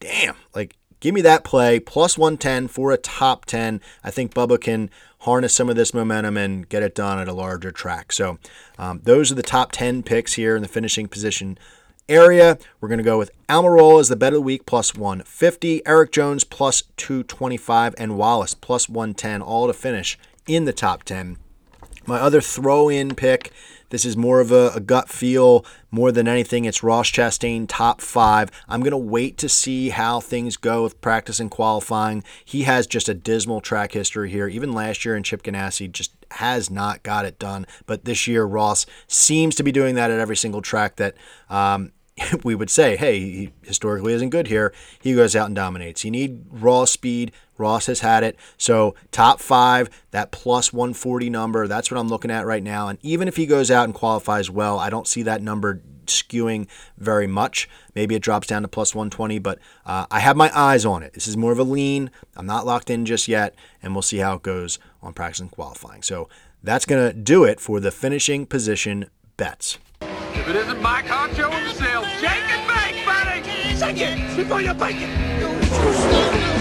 Damn. Like, give me that play. Plus 110 for a top 10. I think Bubba can harness some of this momentum and get it done at a larger track. So um, those are the top 10 picks here in the finishing position area. We're going to go with Almirola as the bet of the week plus 150, Erik Jones plus 225, and Wallace plus 110, all to finish in the top 10. My other throw in pick, this is more of a, a, gut feel more than anything. It's Ross Chastain, top five. I'm going to wait to see how things go with practice and qualifying. He has just a dismal track history here. Even last year in Chip Ganassi, just has not got it done. But this year, Ross seems to be doing that at every single track that um, we would say, hey, he historically isn't good here. He goes out and dominates. You need raw speed. Ross has had it. So, top five, that plus 140 number, that's what I'm looking at right now. And even if he goes out and qualifies well, I don't see that number skewing very much. Maybe it drops down to plus 120, but uh, I have my eyes on it. This is more of a lean. I'm not locked in just yet, and we'll see how it goes on practice and qualifying. So, that's going to do it for the finishing position bets. If it isn't Mike Honcho himself, shake and bake, buddy! Shake it before you bake it!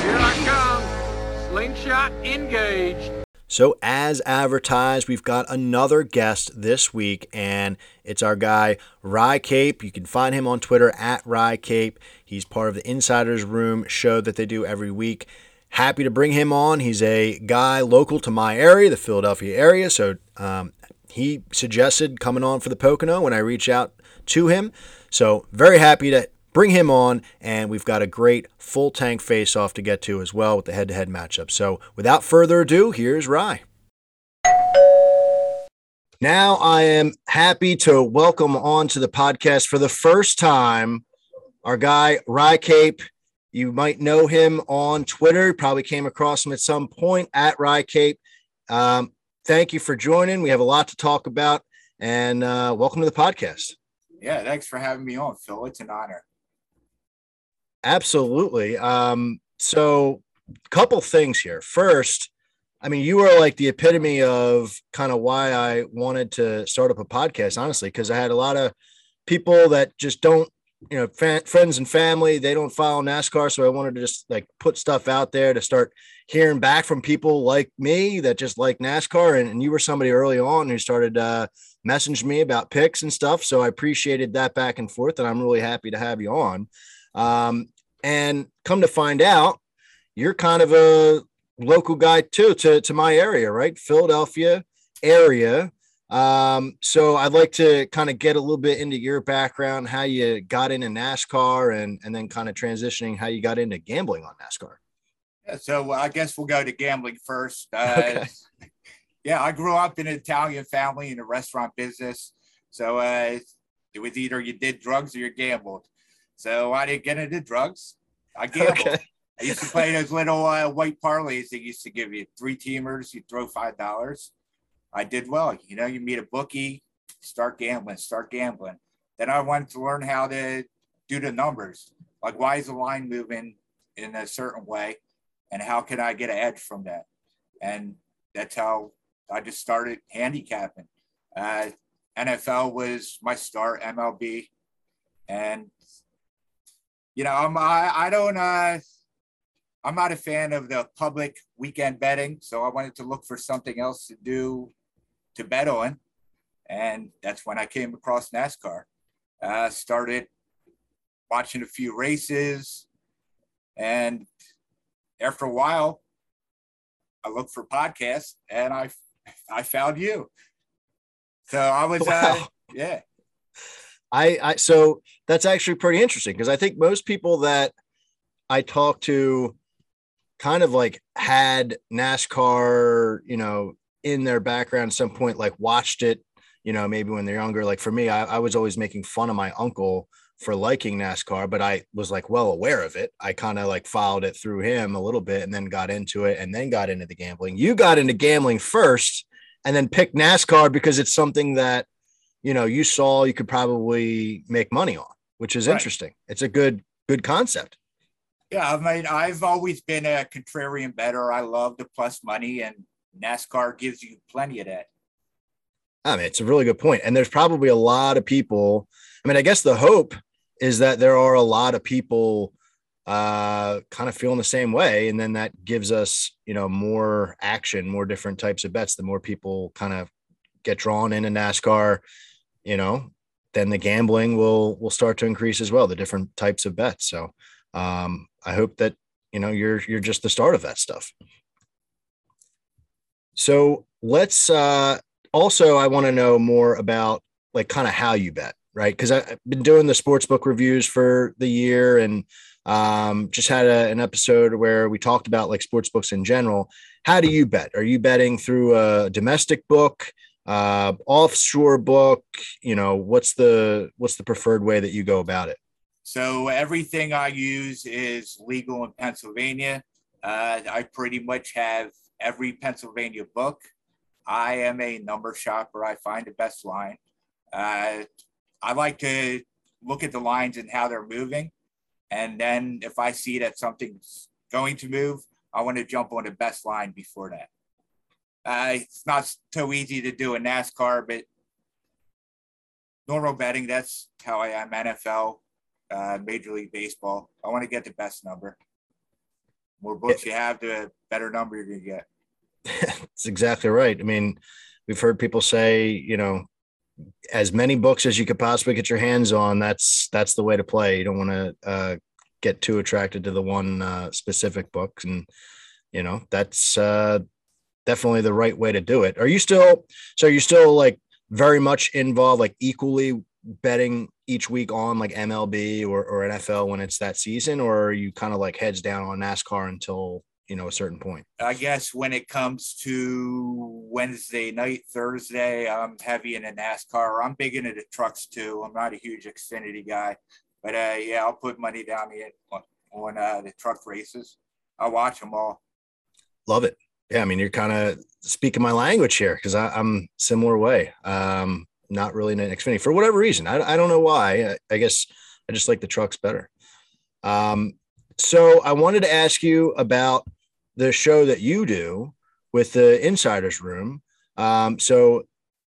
Here I come. Slingshot engaged. So, as advertised, we've got another guest this week, and it's our guy, Rye Cape. You can find him on Twitter at Rye Cape. He's part of the Insiders Room show that they do every week. Happy to bring him on. He's a guy local to my area, the Philadelphia area. So, um, he suggested coming on for the Pocono when I reach out to him. So very happy to bring him on, and we've got a great full tank face off to get to as well with the head to head matchup. So without further ado, here's Rye. Now I am happy to welcome on to the podcast for the first time our guy Rye Cape. You might know him on Twitter. Probably came across him at some point at Rye Cape. Um, thank you for joining. We have a lot to talk about, and uh, welcome to the podcast. Yeah, thanks for having me on, Phil. It's an honor. Absolutely. Um, so, a couple things here. First, I mean, you are like the epitome of kind of why I wanted to start up a podcast, honestly, because I had a lot of people that just don't you know, fa- friends and family, they don't follow NASCAR. So I wanted to just like put stuff out there to start hearing back from people like me that just like NASCAR. And, and you were somebody early on who started uh, messaging me about picks and stuff. So I appreciated that back and forth. And I'm really happy to have you on. Um, and come to find out, you're kind of a local guy too to, to my area, right? Philadelphia area. Um, so I'd like to kind of get a little bit into your background, how you got into NASCAR, and and then kind of transitioning how you got into gambling on NASCAR. Yeah, so I guess we'll go to gambling first. Uh, Okay. Yeah, I grew up in an Italian family in a restaurant business. So uh, it was either you did drugs or you gambled. So I didn't get into drugs. I gambled. Okay. I used to play those little uh, white parlays they used to give you three teamers, you throw five dollars. I did well. You know, you meet a bookie, start gambling, start gambling. Then I wanted to learn how to do the numbers. Like why is the line moving in a certain way? And how can I get an edge from that? And that's how I just started handicapping. Uh, NFL was my start, MLB. And you know, I'm I, I don't uh I'm not a fan of the public weekend betting, so I wanted to look for something else to do to bet on. And that's when I came across NASCAR. Uh, started watching a few races. And after a while, I looked for podcasts and I I found you. So I was, uh, yeah, I, I so that's actually pretty interesting because I think most people that I talk to kind of like had NASCAR, you know, in their background at some point, like watched it, you know, maybe when they're younger. Like for me, I, I was always making fun of my uncle for liking NASCAR, but I was like well aware of it. I kind of like followed it through him a little bit and then got into it and then got into the gambling. You got into gambling first and then picked NASCAR because it's something that you know you saw you could probably make money on, which is Right. interesting. It's a good good concept. yeah. I mean, I've always been a contrarian better. I love the plus money, and NASCAR gives you plenty of that. I mean, it's a really good point. And there's probably a lot of people. I mean, I guess the hope is that there are a lot of people uh kind of feeling the same way and then that gives us you know more action more different types of bets the more people kind of get drawn into nascar you know then the gambling will will start to increase as well the different types of bets so um i hope that you know you're you're just the start of that stuff so let's uh also I want to know more about like kind of how you bet, right? Because I've been doing the sports book reviews for the year and um, just had a, an episode where we talked about like sports books in general. How do you bet? Are you betting through a domestic book, uh, offshore book? You know, what's the what's the preferred way that you go about it? So everything I use is legal in Pennsylvania. Uh, I pretty much have every Pennsylvania book. I am a number shopper. I find the best line. Uh, I like to look at the lines and how they're moving. And then if I see that something's going to move, I want to jump on the best line before that. Uh, it's not so easy to do in NASCAR, but normal betting, that's how I am. NFL, uh, Major League Baseball. I want to get the best number. More books you have, the better number you're going to get. That's exactly right. I mean, we've heard people say, you know, as many books as you could possibly get your hands on. That's that's the way to play. You don't want to uh, get too attracted to the one uh, specific book, and you know that's uh, definitely the right way to do it. Are you still? So you still like very much involved, like equally betting each week on like MLB or, or NFL when it's that season, or are you kind of like heads down on NASCAR until you know a certain point? I guess when it comes to Wednesday night, Thursday, I'm heavy in into NASCAR. I'm big into the trucks too. I'm not a huge Xfinity guy, but uh, yeah, I'll put money down on, on uh, the truck races. I watch them all. Love it. Yeah, I mean, you're kind of speaking my language here because I'm similar way. Um, not really an Xfinity for whatever reason. I, I don't know why. I, I guess I just like the trucks better. Um, so I wanted to ask you about the show that you do with the Insiders Room. Um, so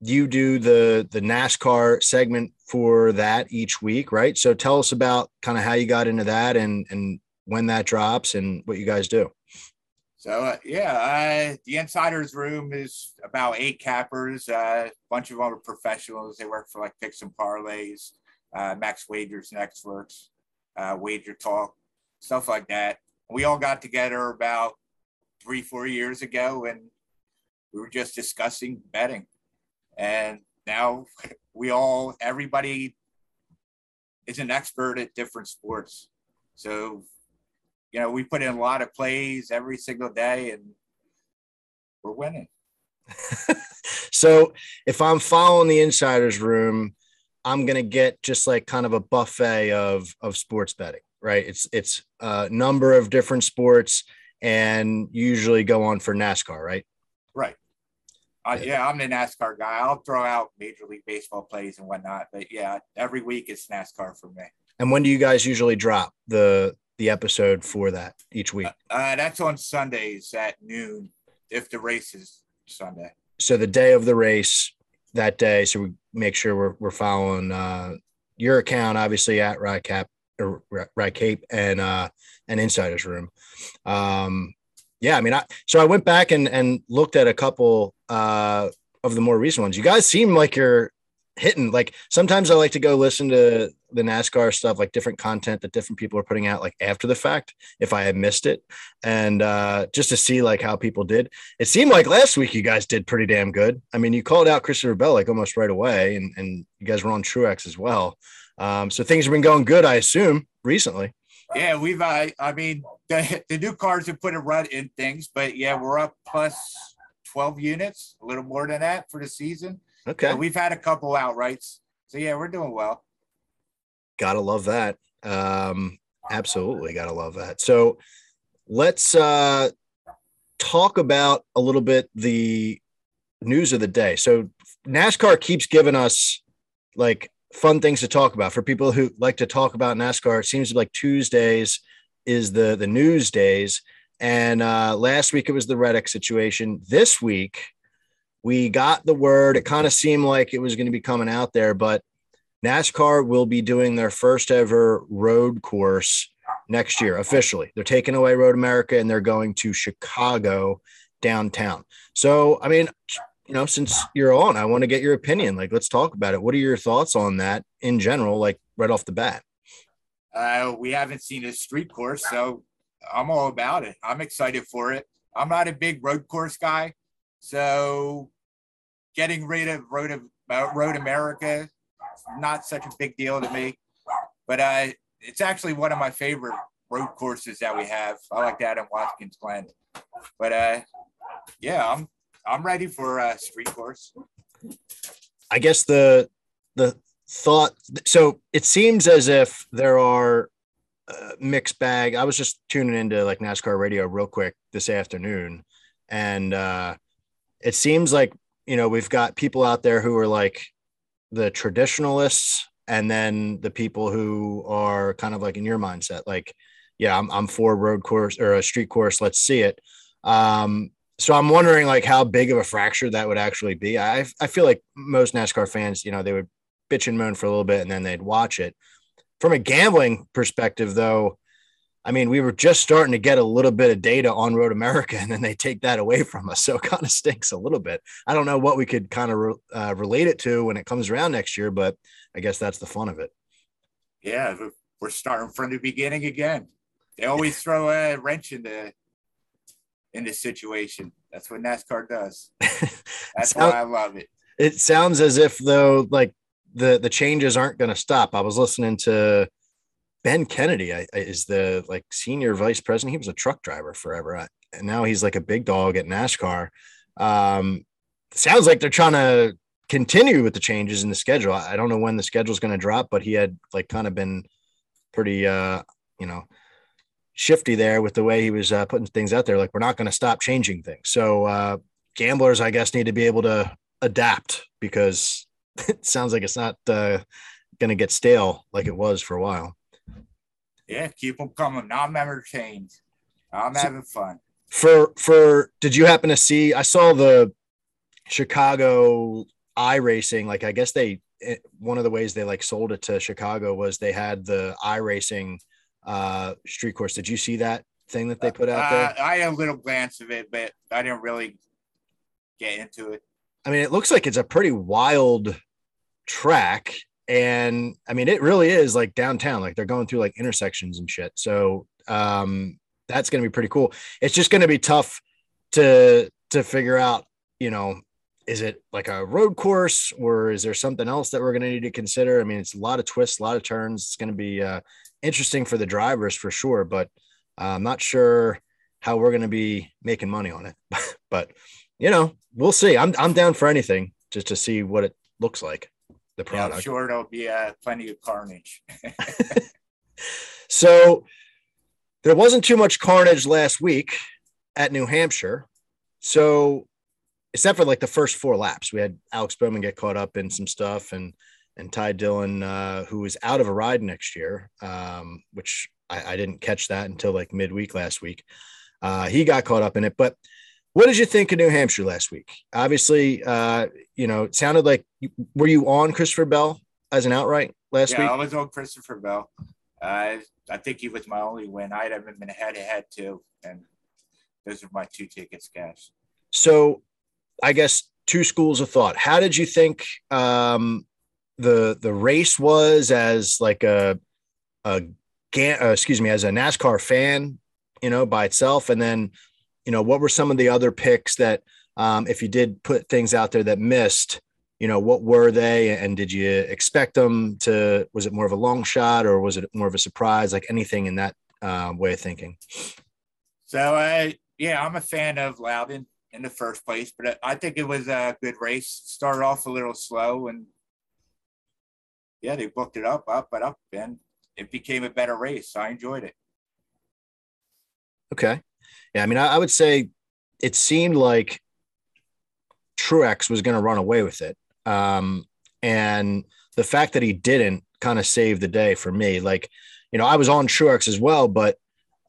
you do the the NASCAR segment for that each week, right? So tell us about kind of how you got into that and and when that drops and what you guys do. So uh, yeah, uh, the Insiders Room is about eight cappers. Uh, a bunch of them are professionals. They work for like Picks and Parlays, uh, Max Wagers, Nextworks, uh, Wager Talk, stuff like that. We all got together about three, four years ago, and we were just discussing betting. And now we all, everybody is an expert at different sports. So, you know, we put in a lot of plays every single day and we're winning. so if I'm following the insiders room, I'm gonna get just like kind of a buffet of of sports betting, right? It's it's a number of different sports and usually go on for NASCAR, right? Right. Uh, yeah, I'm the NASCAR guy. I'll throw out Major League Baseball plays and whatnot, but yeah, every week it's NASCAR for me. And when do you guys usually drop the the episode for that each week? Uh, uh, that's on Sundays at noon, if the race is Sunday. So the day of the race, that day, so we make sure we're we're following uh, your account, obviously at Rycap Right Cape and uh, and Insiders Room. Um, yeah, I mean, I so I went back and and looked at a couple uh, of the more recent ones. You guys seem like you're hitting. Like sometimes I like to go listen to the NASCAR stuff, like different content that different people are putting out, like after the fact, if I had missed it, and uh, just to see like how people did. It seemed like last week you guys did pretty damn good. I mean, you called out Christopher Bell like almost right away, and and you guys were on Truex as well. Um, so things have been going good, I assume, recently. Yeah, we've. Uh, I mean, the, the new cars have put a run in things, but yeah, we're up plus twelve units, a little more than that for the season. Okay, so we've had a couple outrights, so yeah, we're doing well. Gotta love that. Um, absolutely, gotta love that. So let's uh, talk about a little bit the news of the day. So NASCAR keeps giving us like fun things to talk about for people who like to talk about NASCAR. It seems like Tuesdays is the the news days, and uh, last week it was the Reddick situation. This week we got the word. It kind of seemed like it was going to be coming out there, but NASCAR will be doing their first ever road course next year officially. They're taking away Road America and they're going to Chicago downtown. So, I mean, you know, since you're on, I want to get your opinion. Like, let's talk about it. What are your thoughts on that in general, like right off the bat? Uh, we haven't seen a street course, so I'm all about it. I'm excited for it. I'm not a big road course guy, so getting rid of Road of uh, Road America, not such a big deal to me. But uh, it's actually one of my favorite road courses that we have. I like that in Watkins Glen. But uh, yeah, I'm I'm ready for a street course. I guess the the thought so it seems as if there are uh, mixed bag. I was just tuning into like NASCAR radio real quick this afternoon and uh it seems like you know we've got people out there who are like the traditionalists and then the people who are kind of like in your mindset like yeah I'm, I'm for a road course or a street course let's see it um so I'm wondering like how big of a fracture that would actually be. I I feel like most NASCAR fans, you know, they would bitch and moan for a little bit and then they'd watch it. From a gambling perspective, though, I mean, we were just starting to get a little bit of data on Road America, and then they take that away from us. So it kind of stinks a little bit. I don't know what we could kind of re- uh, relate it to when it comes around next year, but I guess that's the fun of it. Yeah, we're starting from the beginning again. They always throw a wrench in the in this situation. That's what NASCAR does. That's why I love it. It sounds as if though, like the the changes aren't going to stop. I was listening to Ben Kennedy. I, I, is the like senior vice president. He was a truck driver forever, and now he's like a big dog at NASCAR. Um, sounds like they're trying to continue with the changes in the schedule. I don't know when the schedule is going to drop, but he had like kind of been pretty, uh, you know, shifty there with the way he was uh, putting things out there. Like we're not going to stop changing things. So uh, gamblers, I guess, need to be able to adapt because it sounds like it's not uh, going to get stale like it was for a while. Yeah, keep them coming. I'm entertained. I'm so, having fun. For for, did you happen to see? I saw the Chicago iRacing. Like I guess they it, one of the ways they like sold it to Chicago was they had the iRacing uh, street course. Did you see that thing that they put out there? Uh, I had a little glance of it, but I didn't really get into it. I mean, it looks like it's a pretty wild track. And I mean, it really is like downtown, like they're going through like intersections and shit. So um, that's going to be pretty cool. It's just going to be tough to to figure out, you know, is it like a road course or is there something else that we're going to need to consider? I mean, it's a lot of twists, a lot of turns. It's going to be uh, interesting for the drivers for sure, but uh, I'm not sure how we're going to be making money on it. but you know, we'll see. I'm I'm down for anything just to see what it looks like. The product. Yeah, I'm sure there'll be uh, plenty of carnage. so there wasn't too much carnage last week at New Hampshire. So except for like the first four laps, we had Alex Bowman get caught up in some stuff and and Ty Dillon, uh, who is out of a ride next year, um, which I, I, didn't catch that until like midweek last week. Uh, he got caught up in it. But what did you think of New Hampshire last week? Obviously, uh, you know, it sounded like were you on Christopher Bell as an outright last yeah, week? I was on Christopher Bell. Uh, I think he was my only win. I'd have been head to head too, and those are my two tickets cash. So, I guess two schools of thought. How did you think um, the the race was as like a a uh, excuse me as a NASCAR fan, you know, by itself, and then you know what were some of the other picks that um, if you did put things out there that missed, you know, what were they, and did you expect them to? Was it more of a long shot, or was it more of a surprise? Like anything in that uh, way of thinking. So, uh, yeah, I'm a fan of Loudon in the first place, but I think it was a good race. Started off a little slow and yeah, they booked it up, up, but up, and it became a better race. I enjoyed it. Okay. Yeah, I mean, I, I would say it seemed like Truex was going to run away with it. Um, and the fact that he didn't kind of saved the day for me. Like, you know, I was on Truex as well, but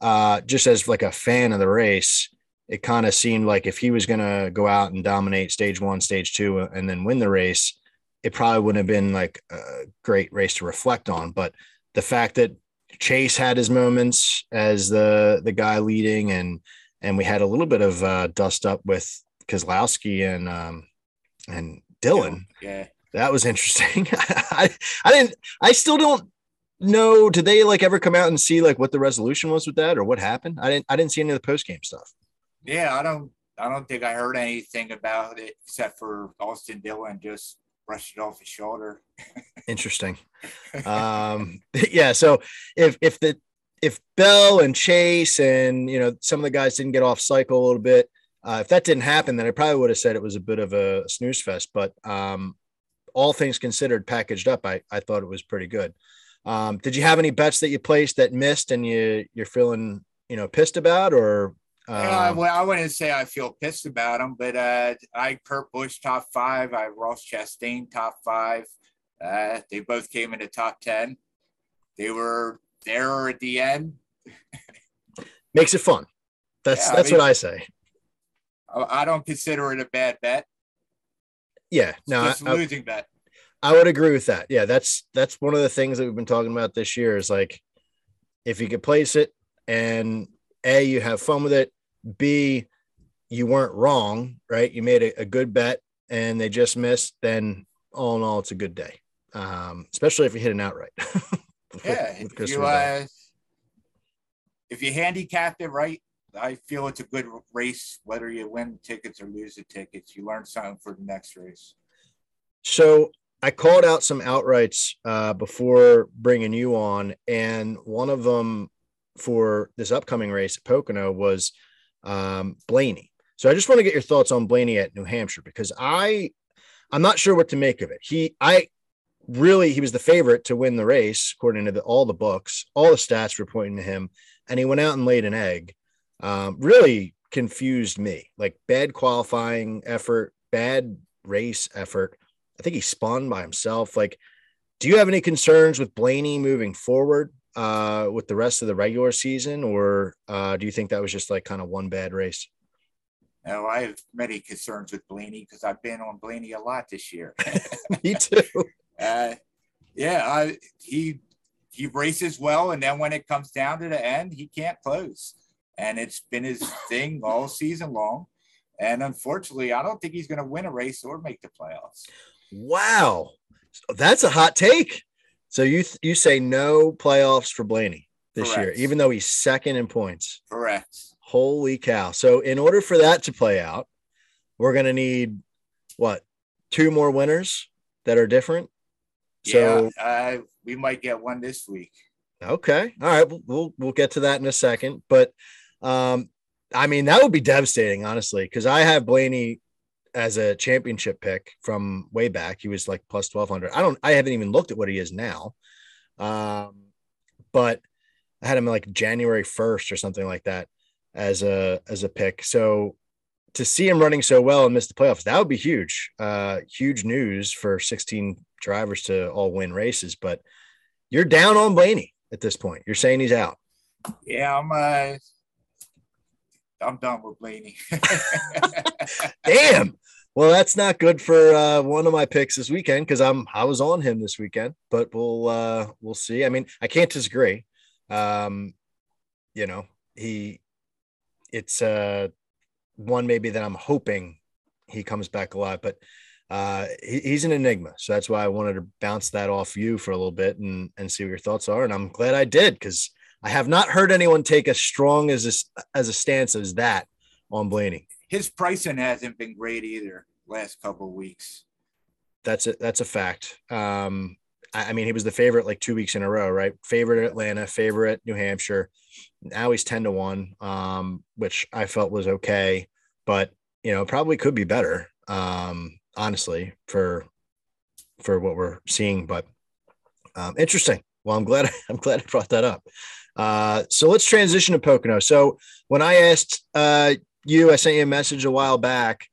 uh, just as like a fan of the race, it kind of seemed like if he was going to go out and dominate stage one, stage two, and then win the race, it probably wouldn't have been like a great race to reflect on. But the fact that Chase had his moments as the the guy leading, and and we had a little bit of uh, dust up with Keselowski and um, and Dillon. Yeah, that was interesting. I I didn't. I still don't know. Did they like ever come out and see like what the resolution was with that or what happened? I didn't. I didn't see any of the post game stuff. Yeah, I don't. I don't think I heard anything about it except for Austin Dillon just brushed it off his shoulder. Interesting. um, yeah. So if if the if Bell and Chase and you know some of the guys didn't get off cycle a little bit, uh, if that didn't happen, then I probably would have said it was a bit of a snooze fest. But um, all things considered, packaged up, I I thought it was pretty good. Um, did you have any bets that you placed that missed and you you're feeling you know pissed about or Um, well, I wouldn't say I feel pissed about them, but uh, I Kurt Busch top five, I Ross Chastain top five. Uh, they both came in the top ten. They were there at the end. makes it fun? That's Yeah, I that's mean- what I say. I I don't consider it a bad bet. Yeah, It's no, just a I, losing bet. I would agree with that. Yeah, that's that's one of the things that we've been talking about this year is like if you could place it and A, you have fun with it, B, you weren't wrong, right? You made a, a good bet and they just missed, then all in all, it's a good day. Um, especially if you hit an outright. with- Yeah, with if you uh, if you handicapped it right, I feel it's a good race. Whether you win tickets or lose the tickets, you learn something for the next race. So I called out some outrights uh, before bringing you on, and one of them for this upcoming race at Pocono was um, Blaney. So I just want to get your thoughts on Blaney at New Hampshire because I I'm not sure what to make of it. He I really he was the favorite to win the race according to the, all the books. All the stats were pointing to him, and he went out and laid an egg. Um, really confused me. Like bad qualifying effort, bad race effort. I think he spun by himself. Like, do you have any concerns with Blaney moving forward uh, with the rest of the regular season, or uh, do you think that was just like kind of one bad race? Now, I have many concerns with Blaney because I've been on Blaney a lot this year. Me too. uh, yeah, I, he he races well, and then when it comes down to the end, he can't close, and it's been his thing all season long. And unfortunately, I don't think he's going to win a race or make the playoffs. Wow, that's a hot take. So you you say no playoffs for Blaney this year, even though he's second in points. Correct. Holy cow! So in order for that to play out, we're gonna need what two more winners that are different. So yeah, uh, we might get one this week. Okay. All right. We'll, we'll we'll get to that in a second. But um, I mean, that would be devastating, honestly, because I have Blaney as a championship pick from way back. He was like plus twelve hundred. I don't. I haven't even looked at what he is now. Um, but I had him like January first or something like that as a as a pick. So to see him running so well and miss the playoffs, that would be huge. Uh, huge news for sixteen drivers to all win races. But you're down on Blaney at this point. You're saying he's out. Yeah, I'm. Uh, I'm done with Blaney. Damn. Well, that's not good for uh, one of my picks this weekend because I'm I was on him this weekend, but we'll uh, we'll see. I mean, I can't disagree. Um, you know, he it's uh, one maybe that I'm hoping he comes back alive, but uh, he, he's an enigma. So that's why I wanted to bounce that off you for a little bit and and see what your thoughts are. And I'm glad I did because I have not heard anyone take as strong as this as a stance as that on Blaney. His pricing hasn't been great either last couple of weeks. That's a that's a fact. Um, I, I mean, he was the favorite like two weeks in a row, right? Favorite at Atlanta, favorite at New Hampshire. Now he's ten to one, um, which I felt was okay, but you know, probably could be better. Um, honestly, for for what we're seeing, but um, interesting. Well, I'm glad I'm glad I brought that up. Uh, so let's transition to Pocono. So when I asked uh, you, I sent you a message a while back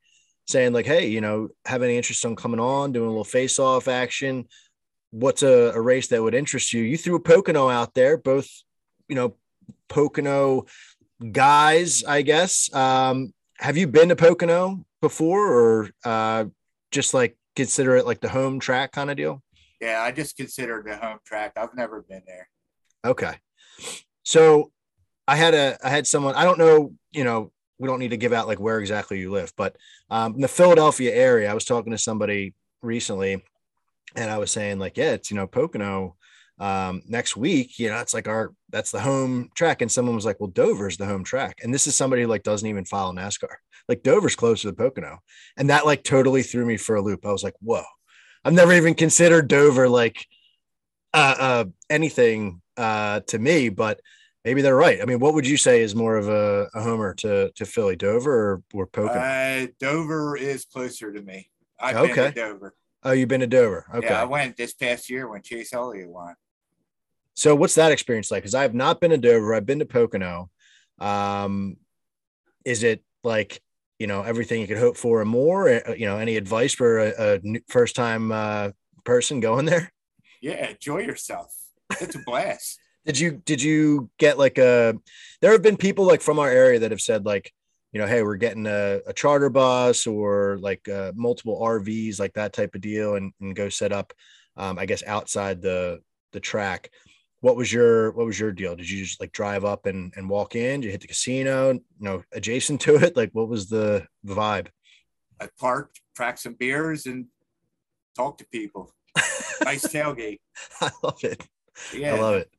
saying like, hey, you know, have any interest on coming on, doing a little face-off action? What's a, a race that would interest you? You threw a Pocono out there, both, you know, Pocono guys, I guess. Um, have you been to Pocono before or uh, just like consider it like the home track kind of deal? Yeah, I just consider it a home track. I've never been there. Okay. So I had a I had someone I don't know, you know, we don't need to give out like where exactly you live, but um, in the Philadelphia area, I was talking to somebody recently and I was saying like, yeah, it's you know, Pocono um, next week, you know, it's like our that's the home track. And someone was like, Well, Dover's the home track. And this is somebody who like doesn't even follow NASCAR. like Dover's closer to the Pocono. And that like totally threw me for a loop. I was like, whoa, I've never even considered Dover like uh, uh anything uh to me, but maybe they're right. I mean, what would you say is more of a, a homer to to Philly, Dover or, or Pocono? Uh, Dover is closer to me. I've Okay. been to Dover. oh, you've been to Dover. Okay. Yeah, I went this past year when Chase Elliott won. So what's that experience like? Because I have not been to Dover. I've been to Pocono. Um, is it like you know everything you could hope for and more? Uh, You know, any advice for a, a first time uh, person going there? Yeah, enjoy yourself. It's a blast. Did you did you get like a? There have been people like from our area that have said like, you know, hey, we're getting a, a charter bus or like uh, multiple RVs, like that type of deal, and, and go set up, um, I guess outside the the track. What was your what was your deal? Did you just like drive up and, and walk in? Did you hit the casino? You know, adjacent to it? Like, what was the vibe? I parked, cracked some beers, and talked to people. Nice tailgate. I love it. Yeah, I love it.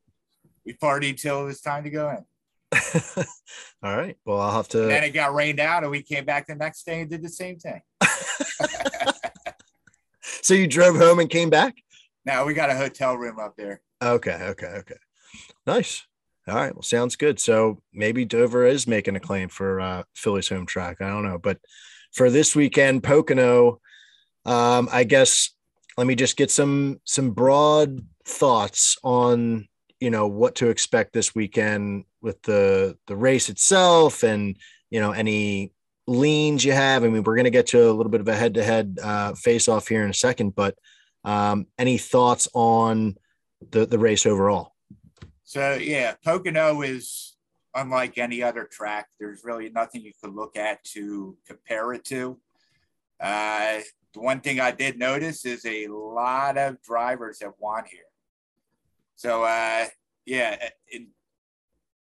we partied till it was time to go in. All right. Well, I'll have to. And then it got rained out, and we came back the next day and did the same thing. So you drove home and came back? Now we got a hotel room up there. Okay, okay, okay. Nice. All right. Well, sounds good. So maybe Dover is making a claim for uh, Philly's home track. I don't know, but for this weekend, Pocono, um, I guess let me just get some some broad thoughts on you know what to expect this weekend with the the race itself and you know any leans you have. I mean, we're going to get to a little bit of a head to head face off here in a second, but um, any thoughts on the the race overall? So yeah, Pocono is unlike any other track. There's really nothing you could look at to compare it to. Uh, the one thing I did notice is a lot of drivers have won here. So uh, yeah, in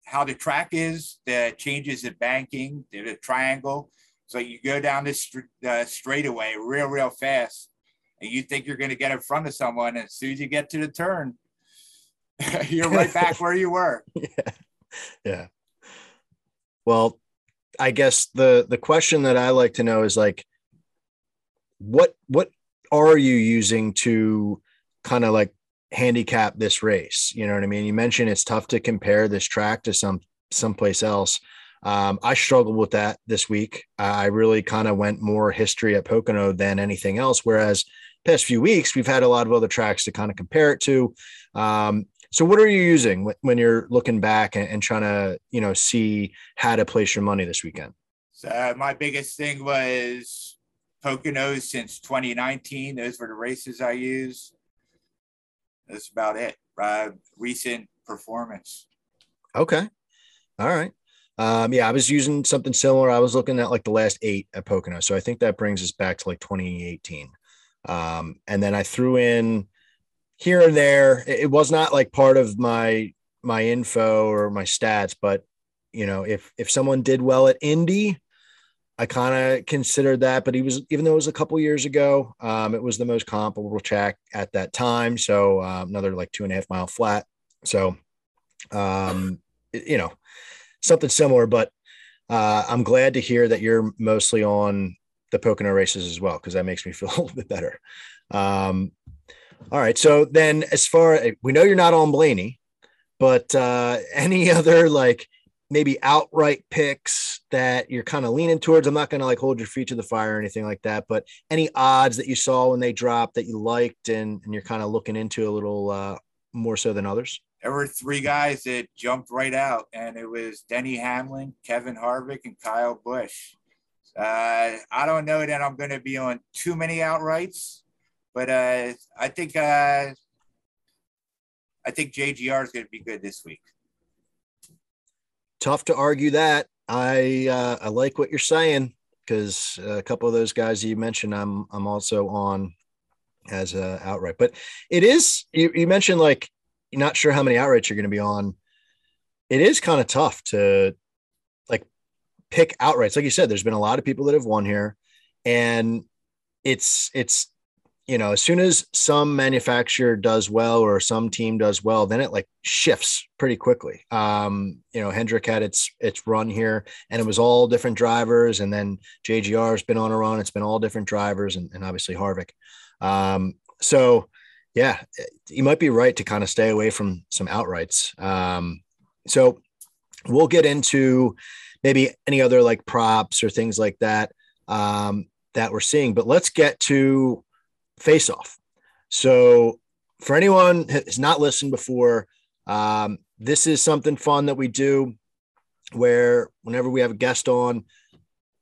how the track is, the changes in banking, the, triangle. So you go down this uh, straightaway real, real fast, and you think you're going to get in front of someone, and as soon as you get to the turn, you're right back where you were. yeah yeah well i guess the the question that i like to know is like what what are you using to kind of like handicap this race? You know what i mean? You mentioned it's tough to compare this track to some someplace else. Um, i struggled with that this week. I really kind of went more history at pocono than anything else whereas past few weeks we've had a lot of other tracks to kind of compare it to. Um, so what are you using wh- when you're looking back and, and trying to, you know, see how to place your money this weekend? So uh, my biggest thing was Poconos since 2019. Those were the races I used. That's about it. Uh, recent performance. Okay. All right. Um, yeah, I was using something similar. I was looking at like the last eight at Pocono. So I think that brings us back to like 2018. Um, and then I threw in here and there. It, it was not like part of my my info or my stats, but you know, if if someone did well at Indy, I kind of considered that. But he was even though it was a couple years ago, um, it was the most comparable track at that time. So uh, another like two and a half mile flat. So um, you know, something similar, but uh, I'm glad to hear that you're mostly on the Pocono races as well, because that makes me feel a little bit better. Um, all right. So then as far we know you're not on Blaney, but uh, any other like maybe outright picks that you're kind of leaning towards? I'm not going to like hold your feet to the fire or anything like that, but any odds that you saw when they dropped that you liked and, and you're kind of looking into a little uh, more so than others? There were three guys that jumped right out, and it was Denny Hamlin, Kevin Harvick, and Kyle Busch. Uh, I don't know that I'm going to be on too many outrights, but uh, I think uh, I think JGR is going to be good this week. Tough to argue that. I uh, I like what you're saying because a couple of those guys you mentioned, I'm I'm also on as a outright. But it is you, you mentioned like you're not sure how many outrights you're going to be on. It is kind of tough to like pick outrights. Like you said, there's been a lot of people that have won here, and it's it's you know, as soon as some manufacturer does well or some team does well, then it like shifts pretty quickly. Um, you know, Hendrick had its its run here, and it was all different drivers, and then JGR has been on a run. It's been all different drivers, and, and obviously Harvick. Um, so, yeah, you might be right to kind of stay away from some outrights. Um, so, we'll get into maybe any other like props or things like that um, that we're seeing, but let's get to face off. So, for anyone has not listened before, um, this is something fun that we do where whenever we have a guest on,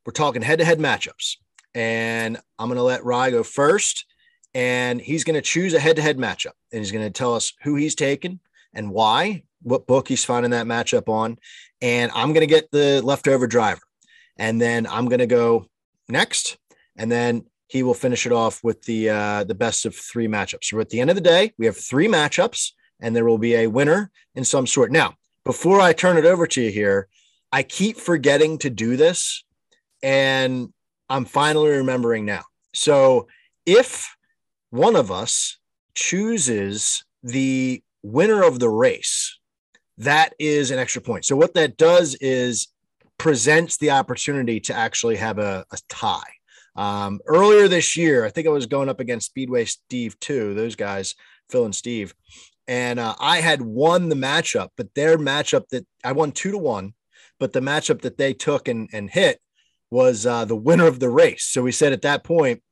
we're talking head to head matchups. And I'm going to let Rye go first. And he's going to choose a head to head matchup. And he's going to tell us who he's taken and why, what book he's finding that matchup on. And I'm going to get the leftover driver. And then I'm going to go next. And then he will finish it off with the uh, the best of three matchups. So at the end of the day, we have three matchups, and there will be a winner in some sort. Now, before I turn it over to you here, I keep forgetting to do this, and I'm finally remembering now. So if one of us chooses the winner of the race, that is an extra point. So what that does is presents the opportunity to actually have a, a tie. Um, earlier this year, I think I was going up against Speedway Steve too. Those guys, Phil and Steve, and uh, I had won the matchup, but their matchup that I won two to one, but the matchup that they took and, and hit was uh, the winner of the race. So we said at that point,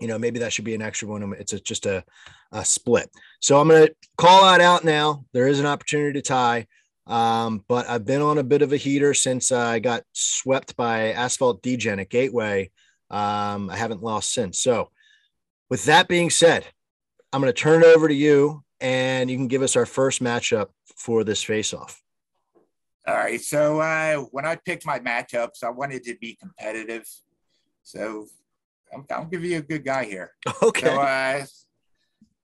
you know, maybe that should be an extra one. It's a, just a, a split. So I'm going to call that out now. There is an opportunity to tie. Um, but I've been on a bit of a heater since uh, I got swept by Asphalt Degen at Gateway um, I haven't lost since. So, with that being said, I'm going to turn it over to you, and you can give us our first matchup for this face-off. All right. So uh, when I picked my matchups, I wanted to be competitive. So I'm, I'll give you a good guy here. Okay. So uh,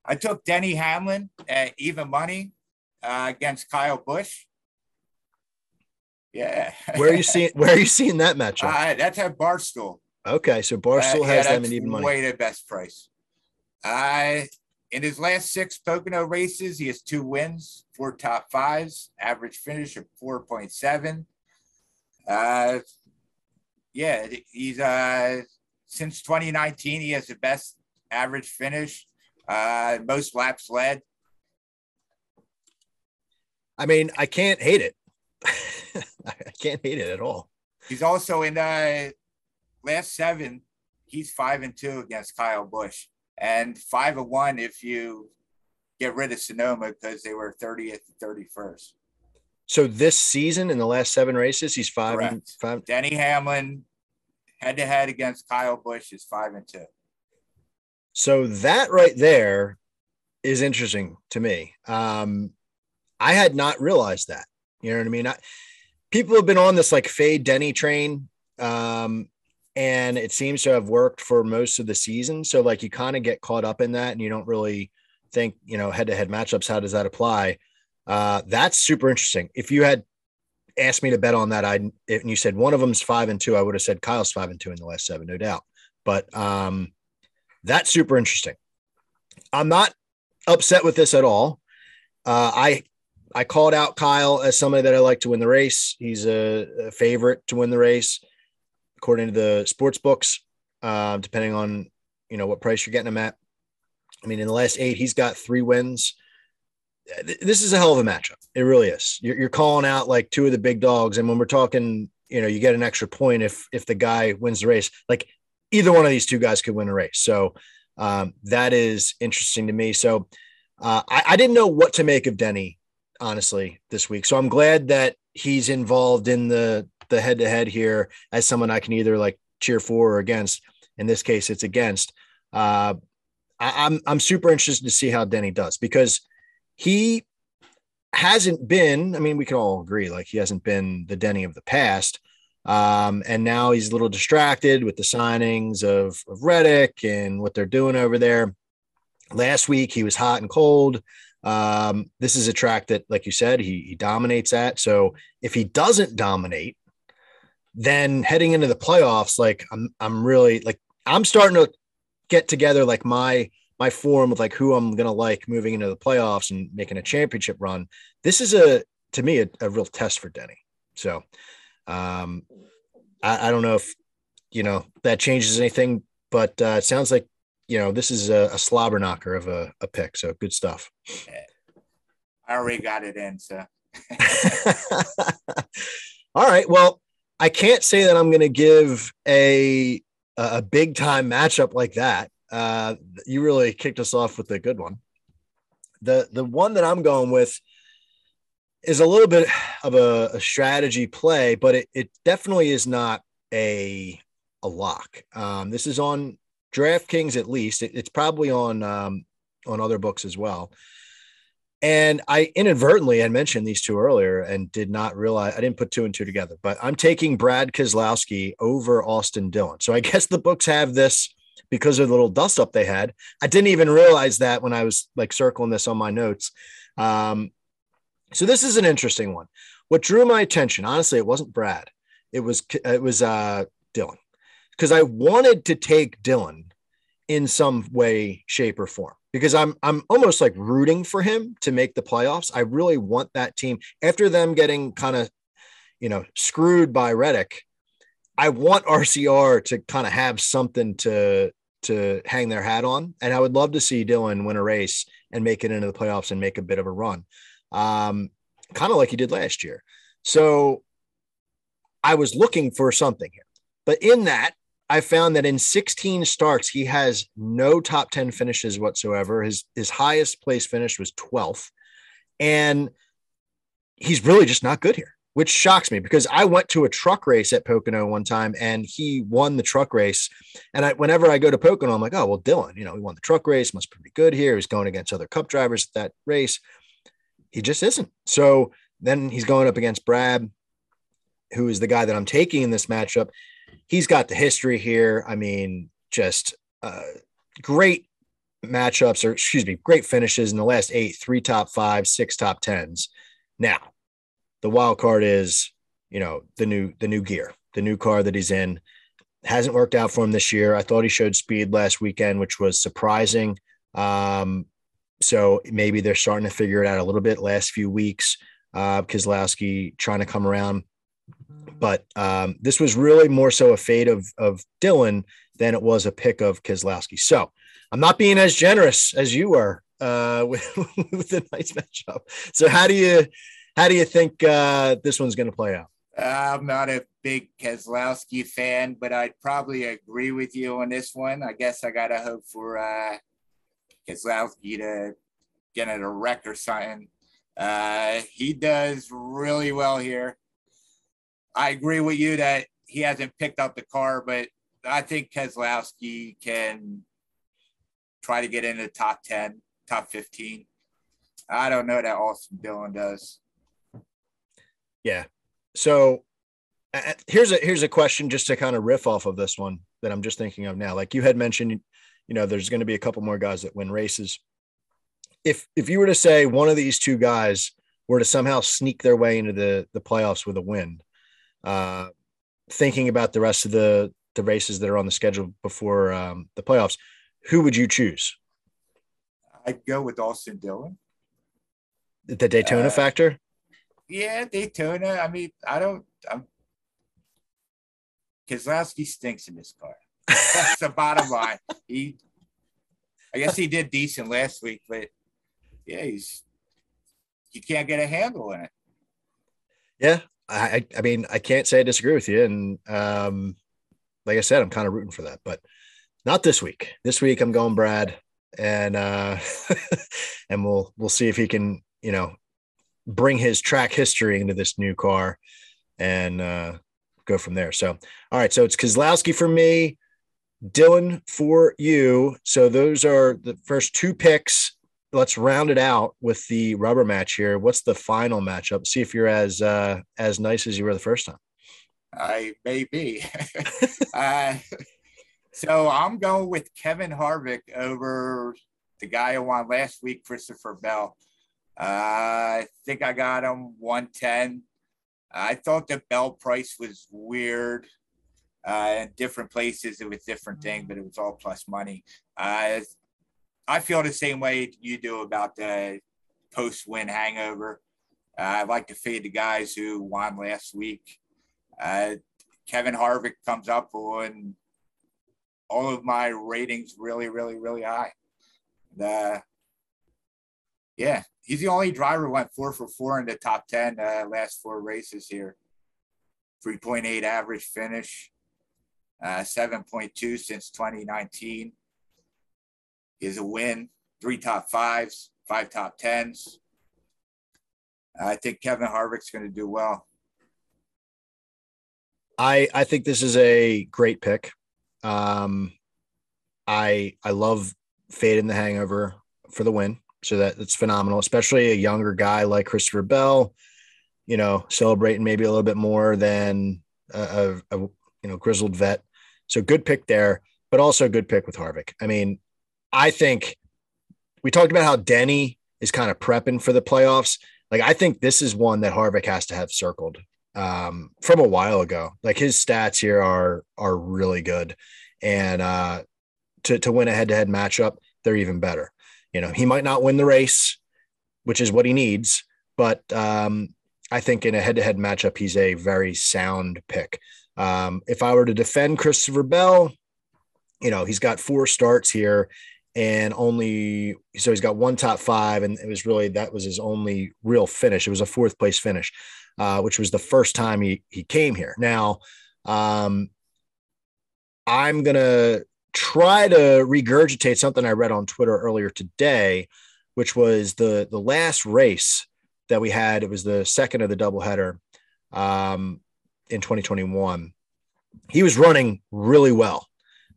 I took Denny Hamlin at even money uh, against Kyle Busch. Yeah. where are you seeing Where are you seeing that matchup? Uh, that's at Barstool. Okay, so Barstool Uh, has them in even money. Way the best price. Uh, in his last six Pocono races, he has two wins, four top fives, average finish of 4.7. Uh, yeah, he's uh, since 2019, he has the best average finish, uh, most laps led. I mean, I can't hate it. I can't hate it at all. He's also in the last seven, he's five and two against Kyle Busch, and five and one if you get rid of Sonoma because they were 30th and 31st. So this season, in the last seven races, he's five and five. Denny Hamlin, head to head against Kyle Busch, is five and two. So that right there is interesting to me. Um, I had not realized that. You know what I mean? I, people have been on this like fade Denny train, um, and it seems to have worked for most of the season. So like you kind of get caught up in that, and you don't really think you know head to head matchups. How does that apply? Uh, that's super interesting. If you had asked me to bet on that, I and you said one of them's five and two, I would have said Kyle's five and two in the last seven, no doubt. But um, that's super interesting. I'm not upset with this at all. Uh, I I called out Kyle as somebody that I like to win the race. He's a, a favorite to win the race, according to the sports books. Uh, depending on you know what price you're getting him at. I mean, in the last eight, he's got three wins. This is a hell of a matchup. It really is. You're, you're calling out like two of the big dogs, and when we're talking, you know, you get an extra point if if the guy wins the race. Like either one of these two guys could win a race. So um, that is interesting to me. So uh, I, I didn't know what to make of Denny, honestly, this week. So I'm glad that he's involved in the the head to head here as someone I can either like cheer for or against. In this case, it's against. Uh, I, I'm I'm super interested to see how Denny does because he hasn't been. I mean, we can all agree like he hasn't been the Denny of the past. Um, and now he's a little distracted with the signings of, of Reddick and what they're doing over there. Last week he was hot and cold. Um, this is a track that, like you said, he, he dominates at. So if he doesn't dominate, then heading into the playoffs, like I'm, I'm really like I'm starting to get together like my my form of like who I'm gonna like moving into the playoffs and making a championship run. This is a to me a, a real test for Denny. So um I, I don't know if you know that changes anything, but uh, it sounds like you know this is a, a slobber knocker of a, a pick. So good stuff. I already got it in, so All right. Well, I can't say that I'm going to give a a big time matchup like that. Uh, you really kicked us off with a good one. The the one that I'm going with is a little bit of a, a strategy play, but it, it definitely is not a a lock. Um, this is on DraftKings at least. It, it's probably on um, on other books as well. And I inadvertently had mentioned these two earlier and did not realize I didn't put two and two together, but I'm taking Brad Keselowski over Austin Dillon. So I guess the books have this because of the little dust up they had. I didn't even realize that when I was like circling this on my notes. Um, so this is an interesting one. What drew my attention, honestly, it wasn't Brad. It was it was uh, Dillon because I wanted to take Dillon in some way, shape, or form because I'm I'm almost like rooting for him to make the playoffs. I really want that team after them getting kind of you know screwed by Reddick. I want RCR to kind of have something to to hang their hat on, and I would love to see Dillon win a race and make it into the playoffs and make a bit of a run, um, kind of like he did last year. So I was looking for something here, but in that I found that in 16 starts, he has no top 10 finishes whatsoever. His his highest place finish was 12th. And he's really just not good here, which shocks me because I went to a truck race at Pocono one time and he won the truck race. And I whenever I go to Pocono, I'm like, oh well, Dillon, you know, he won the truck race, must be pretty good here. He's going against other cup drivers at that race. He just isn't. So then he's going up against Brad, who is the guy that I'm taking in this matchup he's got the history here. I mean, just uh, great matchups, or excuse me, great finishes in the last eight, three top five, six top tens. Now, the wild card is, you know, the new the new gear, the new car that he's in. Hasn't worked out for him this year. I thought he showed speed last weekend, which was surprising. Um, so maybe they're starting to figure it out a little bit last few weeks. Uh, Keselowski trying to come around but um, this was really more so a fade of of Dillon than it was a pick of Keselowski. So I'm not being as generous as you were uh, with, with the nice matchup. So how do you how do you think uh, this one's going to play out? I'm not a big Keselowski fan, but I'd probably agree with you on this one. I guess I gotta hope for uh, to get a wreck or something. Uh, he does really well here. I agree with you that he hasn't picked up the car, but I think Keselowski can try to get into the top 10, top 15. I don't know that Austin Dillon does. Yeah. So uh, here's a here's a question just to kind of riff off of this one that I'm just thinking of now. Like you had mentioned, you know, there's going to be a couple more guys that win races. If if you were to say one of these two guys were to somehow sneak their way into the the playoffs with a win, uh, thinking about the rest of the the races that are on the schedule before um, the playoffs, who would you choose? I'd go with Austin Dillon. The Daytona uh, factor. Yeah, Daytona. I mean, I don't. I'm Keselowski stinks in this car. That's the bottom line. He, I guess he did decent last week, but yeah, he's you can't get a handle in it. Yeah, I, I mean, I can't say I disagree with you. And um, like I said, I'm kind of rooting for that, but not this week. This week I'm going Brad, and uh, and we'll we'll see if he can, you know, bring his track history into this new car and uh, go from there. So, all right. So it's Keselowski for me, Dillon for you. So those are the first two picks let's round it out with the rubber match here. What's the final matchup? See if you're as uh, as nice as you were the first time. I may be. uh, so I'm going with Kevin Harvick over the guy who won last week, Christopher Bell. Uh, I think I got him 110. I thought the Bell price was weird. Uh, in different places, it was different thing, but it was all plus money. Uh, I feel the same way you do about the post win hangover. Uh, I like to fade the guys who won last week. Uh, Kevin Harvick comes up on all of my ratings really, really, really high. The yeah, he's the only driver who went four for four in the top 10 uh, last four races here. 3.8 average finish, uh, 7.2 since 2019. Is a win, three top fives, five top tens. I think Kevin Harvick's going to do well. I I think this is a great pick. Um, I I love Fade in the Hangover for the win, so that it's phenomenal. Especially a younger guy like Christopher Bell, you know, celebrating maybe a little bit more than a, a, a you know grizzled vet. So good pick there, but also a good pick with Harvick. I mean, I think we talked about how Denny is kind of prepping for the playoffs. Like I think this is one that Harvick has to have circled um, from a while ago. Like his stats here are are really good, and uh, to to win a head to head matchup, they're even better. You know, he might not win the race, which is what he needs, but um, I think in a head to head matchup, he's a very sound pick. Um, if I were to defend Christopher Bell, you know, he's got four starts here and only so he's got one top five, and it was really that was his only real finish. It was a fourth place finish uh, which was the first time he he came here. Now, um, I'm gonna try to regurgitate something I read on Twitter earlier today, which was the the last race that we had. It was the second of the doubleheader um, in 2021. He was running really well.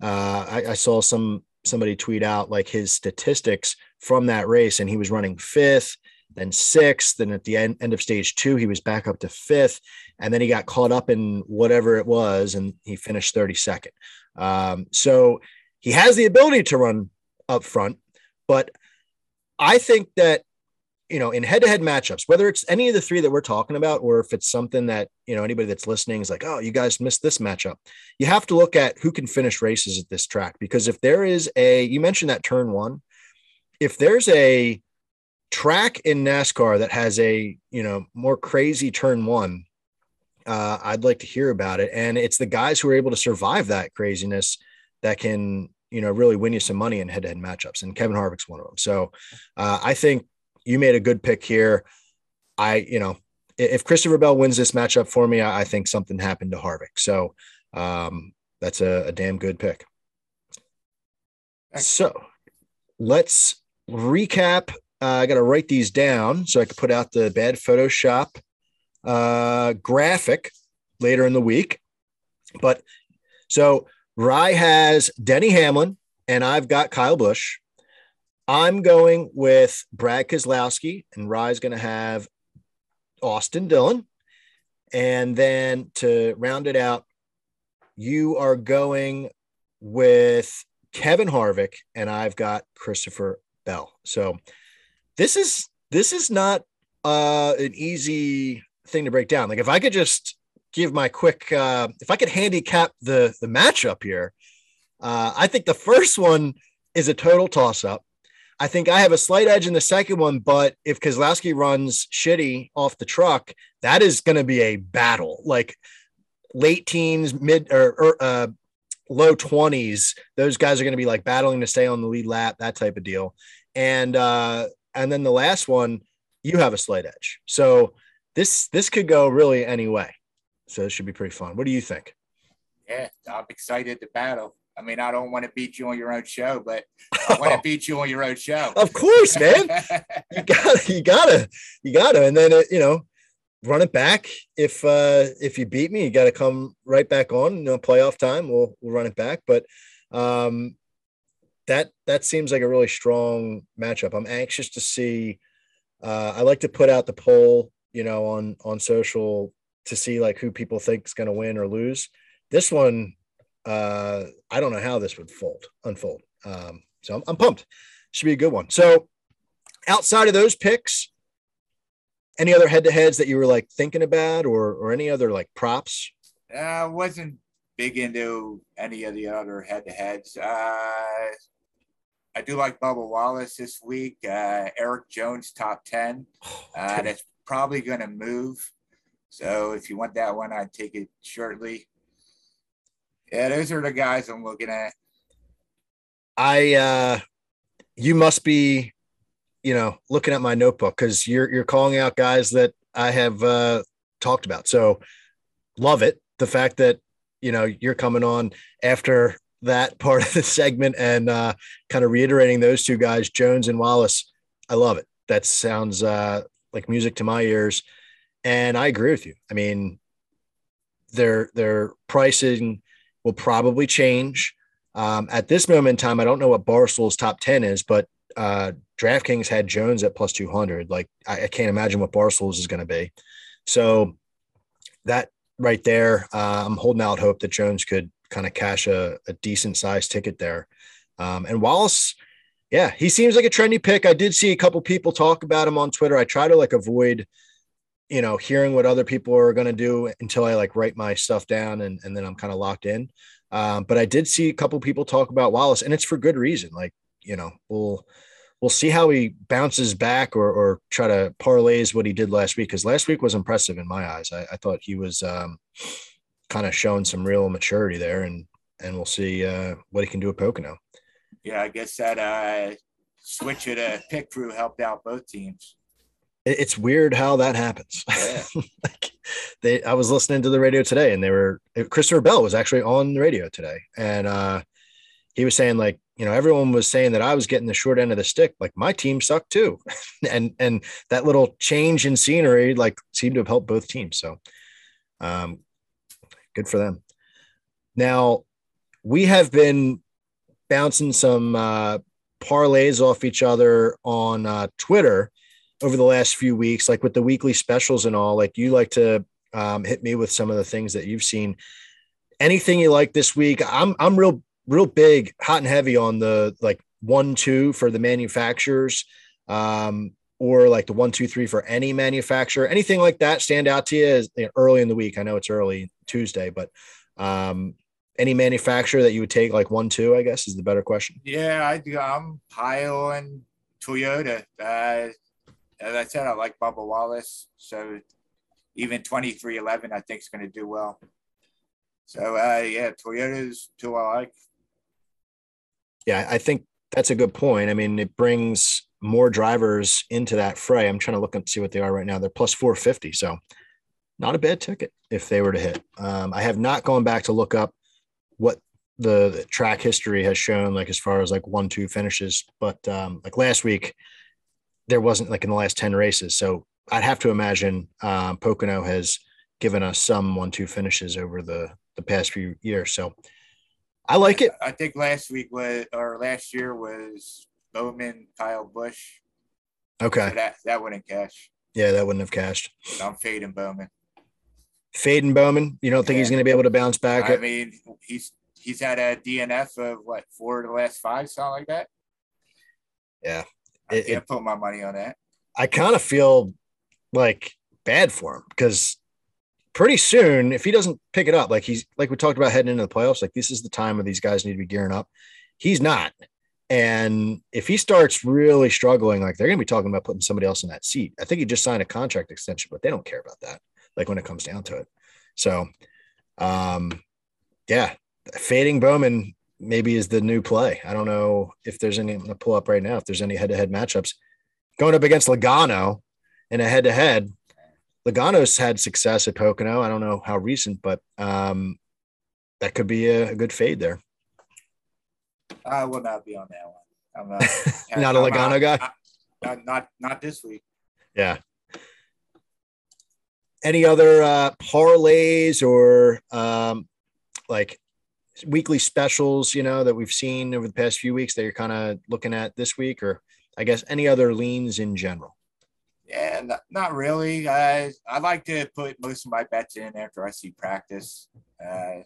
Uh, I, I saw some somebody tweet out like his statistics from that race, and he was running fifth then sixth. Then at the end, end of stage two, he was back up to fifth. And then he got caught up in whatever it was and he finished 32nd. Um, so he has the ability to run up front, but I think that, you know, in head to head matchups, whether it's any of the three that we're talking about, or if it's something that, you know, anybody that's listening is like, oh, you guys missed this matchup, you have to look at who can finish races at this track. Because if there is a, you mentioned that turn one, if there's a, track in NASCAR that has a you know more crazy turn one, uh, I'd like to hear about it. And it's the guys who are able to survive that craziness that can you know really win you some money in head-to-head matchups. And Kevin Harvick's one of them. So uh, I think you made a good pick here. I you know if Christopher Bell wins this matchup for me, I, think something happened to Harvick. So um, that's a, a damn good pick. So let's recap uh, I got to write these down so I can put out the bad Photoshop uh, graphic later in the week. But so Rye has Denny Hamlin, and I've got Kyle Busch. I'm going with Brad Keselowski, and Rye's going to have Austin Dillon. And then to round it out, you are going with Kevin Harvick, and I've got Christopher Bell. So this is this is not uh, an easy thing to break down. Like if I could just give my quick, uh, if I could handicap the the matchup here, uh, I think the first one is a total toss up. I think I have a slight edge in the second one, but if Keselowski runs shitty off the truck, that is going to be a battle. Like late teens, mid or, or uh, low twenties, those guys are going to be like battling to stay on the lead lap, that type of deal. And uh, and then the last one, you have a slight edge. So this this could go really any way. So it should be pretty fun. What do you think? Yeah, I'm excited to battle. I mean, I don't want to beat you on your own show, but I want to beat you on your own show. Of course, man. you gotta, you gotta, you gotta, and then it, you know, run it back. If uh if you beat me, you got to come right back on. You know, playoff time, we'll we'll run it back. But um, that that seems like a really strong matchup. I'm anxious to see. Uh, I like to put out the poll, you know, on on social to see like who people think is going to win or lose. This one, uh, I don't know how this would fold unfold. Um, so I'm, I'm pumped. Should be a good one. So outside of those picks, any other head to heads that you were like thinking about, or or any other like props? I uh, wasn't big into any of the other head-to-heads. Uh, I do like Bubba Wallace this week. Uh, Erik Jones top ten. Uh, that's probably going to move. So if you want that one, I'd take it shortly. Yeah, those are the guys I'm looking at. I uh you must be, you know, looking at my notebook because you're you're calling out guys that I have uh talked about. So love it. The fact that you know you're coming on after that part of the segment and uh kind of reiterating those two guys, Jones and Wallace. I love it. That sounds uh like music to my ears. And I agree with you. I mean, their their pricing will probably change. Um, at this moment in time, I don't know what Barstool's top 10 is, but uh, DraftKings had Jones at plus 200. Like, I, I can't imagine what Barstool's is going to be. So, that right there, uh, I'm holding out hope that Jones could kind of cash a, a decent sized ticket there. Um, and Wallace, yeah, he seems like a trendy pick. I did see a couple people talk about him on Twitter. I try to like avoid, you know, hearing what other people are going to do until I like write my stuff down and, and then I'm kind of locked in. Um, but I did see a couple people talk about Wallace, and it's for good reason. Like, you know, we'll we'll see how he bounces back or or try to parlays what he did last week because last week was impressive in my eyes. I, I thought he was um, kind of showing some real maturity there, and and we'll see uh, what he can do at Pocono. Yeah, I guess that uh, switch of the pick crew helped out both teams. It- It's weird how that happens. Yeah. like they, I was listening to the radio today, and they were Christopher Bell was actually on the radio today, and uh, he was saying like, you know, everyone was saying that I was getting the short end of the stick. Like my team sucked too, and and that little change in scenery like seemed to have helped both teams. So, um, good for them. Now, we have been bouncing some uh, parlays off each other on uh, Twitter over the last few weeks, like with the weekly specials and all. Like you like to um, hit me with some of the things that you've seen. Anything you like this week? I'm I'm real real big, hot and heavy on the like one two for the manufacturers, um, or like the one two three for any manufacturer. Anything like that stand out to you you know, early in the week? I know it's early Tuesday, but um, any manufacturer that you would take like one two, I guess is the better question. Yeah, I. I'm high on Toyota. Uh, as I said, I like Bubba Wallace. So even 23XI, I think is going to do well. So uh, yeah, Toyota's two I like. Yeah, I think that's a good point. I mean, it brings more drivers into that fray. I'm trying to look and see what they are right now. They're plus 450. So not a bad ticket if they were to hit. Um, I have not gone back to look up what the, the track history has shown, like as far as like one, two finishes. But um, like last week, there wasn't like in the last 10 races. So I'd have to imagine um, Pocono has given us some one, two finishes over the, the past few years. So I like it. I think last week was or last year was Bowman, Kyle Busch. Okay. So that that wouldn't cash. Yeah, that wouldn't have cashed. I'm fading Bowman. Fading Bowman, you don't think he's going to be able to bounce back? I mean, he's he's had a DNF of what four of the last five, something like that. Yeah. I It- can't put my money on that. I kind of feel like bad for him because pretty soon, if he doesn't pick it up, like he's like we talked about heading into the playoffs, like this is the time where these guys need to be gearing up. He's not. And if he starts really struggling, like they're going to be talking about putting somebody else in that seat. I think he just signed a contract extension, but they don't care about that. Like when it comes down to it. So, um, yeah, fading Bowman maybe is the new play. I don't know if there's any I'm gonna pull up right now if there's any head-to-head matchups going up against Logano in a head-to-head. Logano's had success at Pocono. I don't know how recent, but um, that could be a, a good fade there. I will not be on that one. I'm not, Not a I'm Logano guy? I- Not, not not this week. Yeah. Any other uh, parlays or um, like weekly specials, you know, that we've seen over the past few weeks that you're kind of looking at this week, or I guess any other leans in general? Yeah, not, not really. I I like to put most of my bets in after I see practice. Uh,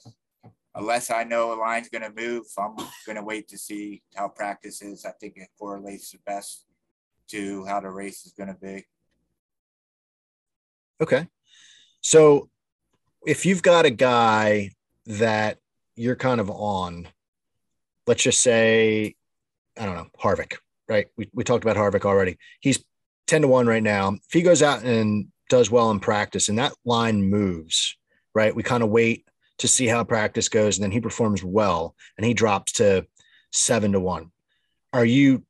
unless I know a line's going to move, I'm going to wait to see how practice is. I think it correlates the best to how the race is going to be. Okay. So if you've got a guy that you're kind of on, let's just say, I don't know, Harvick, right? We, we talked about Harvick already. He's 10 to 1 right now. If he goes out and does well in practice and that line moves, right? We kind of wait to see how practice goes and then he performs well and he drops to 7 to 1. Are you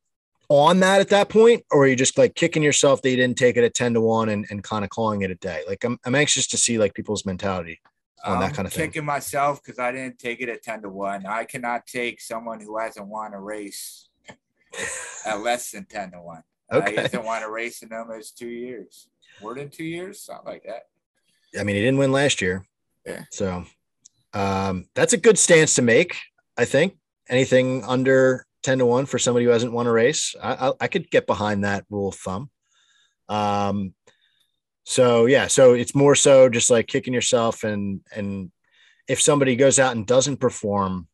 on that at that point or are you just like kicking yourself that you didn't take it at 10 to 1 and, and kind of calling it a day? Like I'm, I'm anxious to see like people's mentality on that kind of thing. kicking myself because I didn't take it at 10 to 1. I cannot take someone who hasn't won a race at less than 10 to 1. Okay. I hasn't won a race in almost two years. More than two years, something like that. I mean, he didn't win last year. Yeah. So um, that's a good stance to make. I think anything under 10 to 1 for somebody who hasn't won a race, I, I, I could get behind that rule of thumb. Um, so yeah, so it's more so just like kicking yourself and, and if somebody goes out and doesn't perform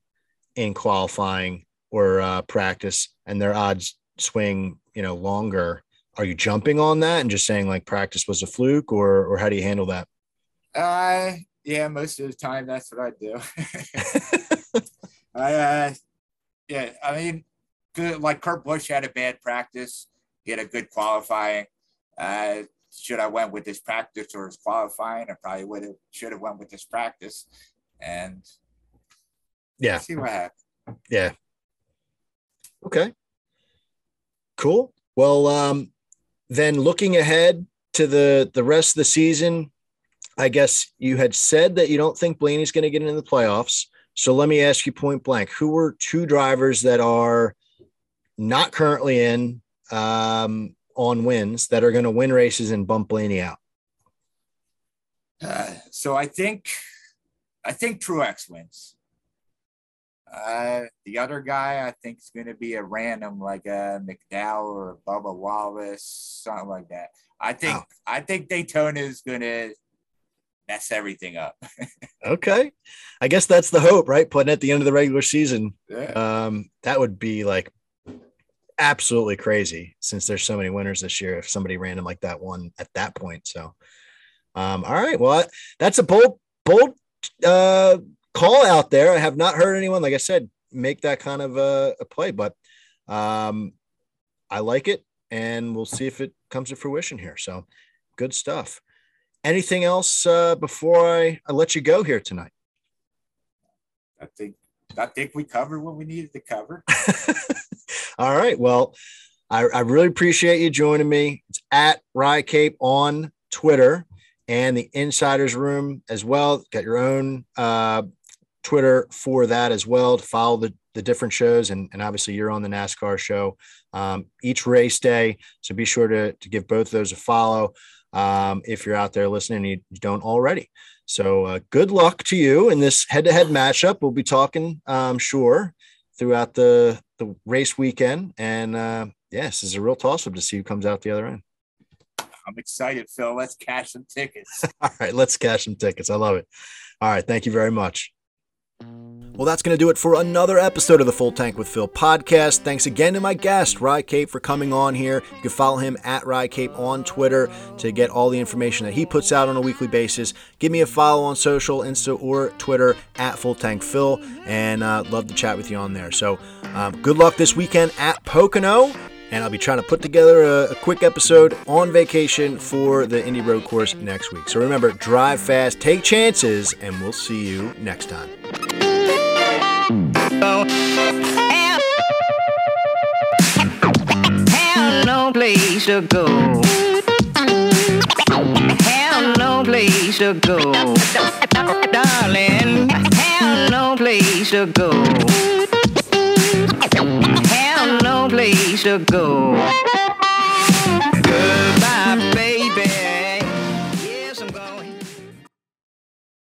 in qualifying or uh, practice and their odds swing, you know, longer, are you jumping on that and just saying like practice was a fluke or, or how do you handle that? Uh, yeah, most of the time that's what I do. I, uh, yeah, I mean, good. Like Kurt Busch had a bad practice. He had a good qualifying. Uh, should I went with this practice or his qualifying? I probably would have should have went with this practice, and Yeah. see what happens. Yeah. Okay. Cool. Well, um, then looking ahead to the the rest of the season, I guess you had said that you don't think Blaney's going to get into the playoffs. So let me ask you point blank: Who are two drivers that are not currently in um, on wins that are going to win races and bump Blaney out? Uh, so I think, I think Truex wins. Uh, the other guy I think is going to be a random like a McDowell or a Bubba Wallace, something like that. I think Oh. I think Daytona is going to mess everything up. Okay, I guess that's the hope, right? Putting at the end of the regular season, yeah. um, that would be like absolutely crazy since there's so many winners this year. If somebody random like that one at that point, so um, all right, well, that's a bold, bold uh, call out there. I have not heard anyone, like I said, make that kind of a, a play, but um, I like it, and we'll see if it comes to fruition here. So good stuff. Anything else uh, before I, I let you go here tonight? I think I think we covered what we needed to cover. All right. Well, I, I really appreciate you joining me. It's at Rye Cape on Twitter and the Insiders Room as well. Got your own uh, Twitter for that as well to follow the, the different shows. And, and obviously, you're on the NASCAR show um, each race day. So be sure to, to give both those a follow um, if you're out there listening and you don't already. So uh, good luck to you in this head to head matchup. We'll be talking, I'm sure, throughout the, the race weekend. And uh, yes, this is a real toss up to see who comes out the other end. I'm excited, Phil. Let's cash some tickets. All right, let's cash some tickets. I love it. All right, thank you very much. Well, that's going to do it for another episode of the Full Tank with Phil podcast. Thanks again to my guest, Rye Cape, for coming on here. You can follow him at Rye Cape on Twitter to get all the information that he puts out on a weekly basis. Give me a follow on social, Insta or Twitter at Full Tank Phil, and uh, love to chat with you on there. So, um, good luck this weekend at Pocono. And I'll be trying to put together a, a quick episode on vacation for the Indy Road Course next week. So remember, drive fast, take chances, and we'll see you next time. Place to go. No place to go. Darling, no place to go. Have no place to go. Goodbye.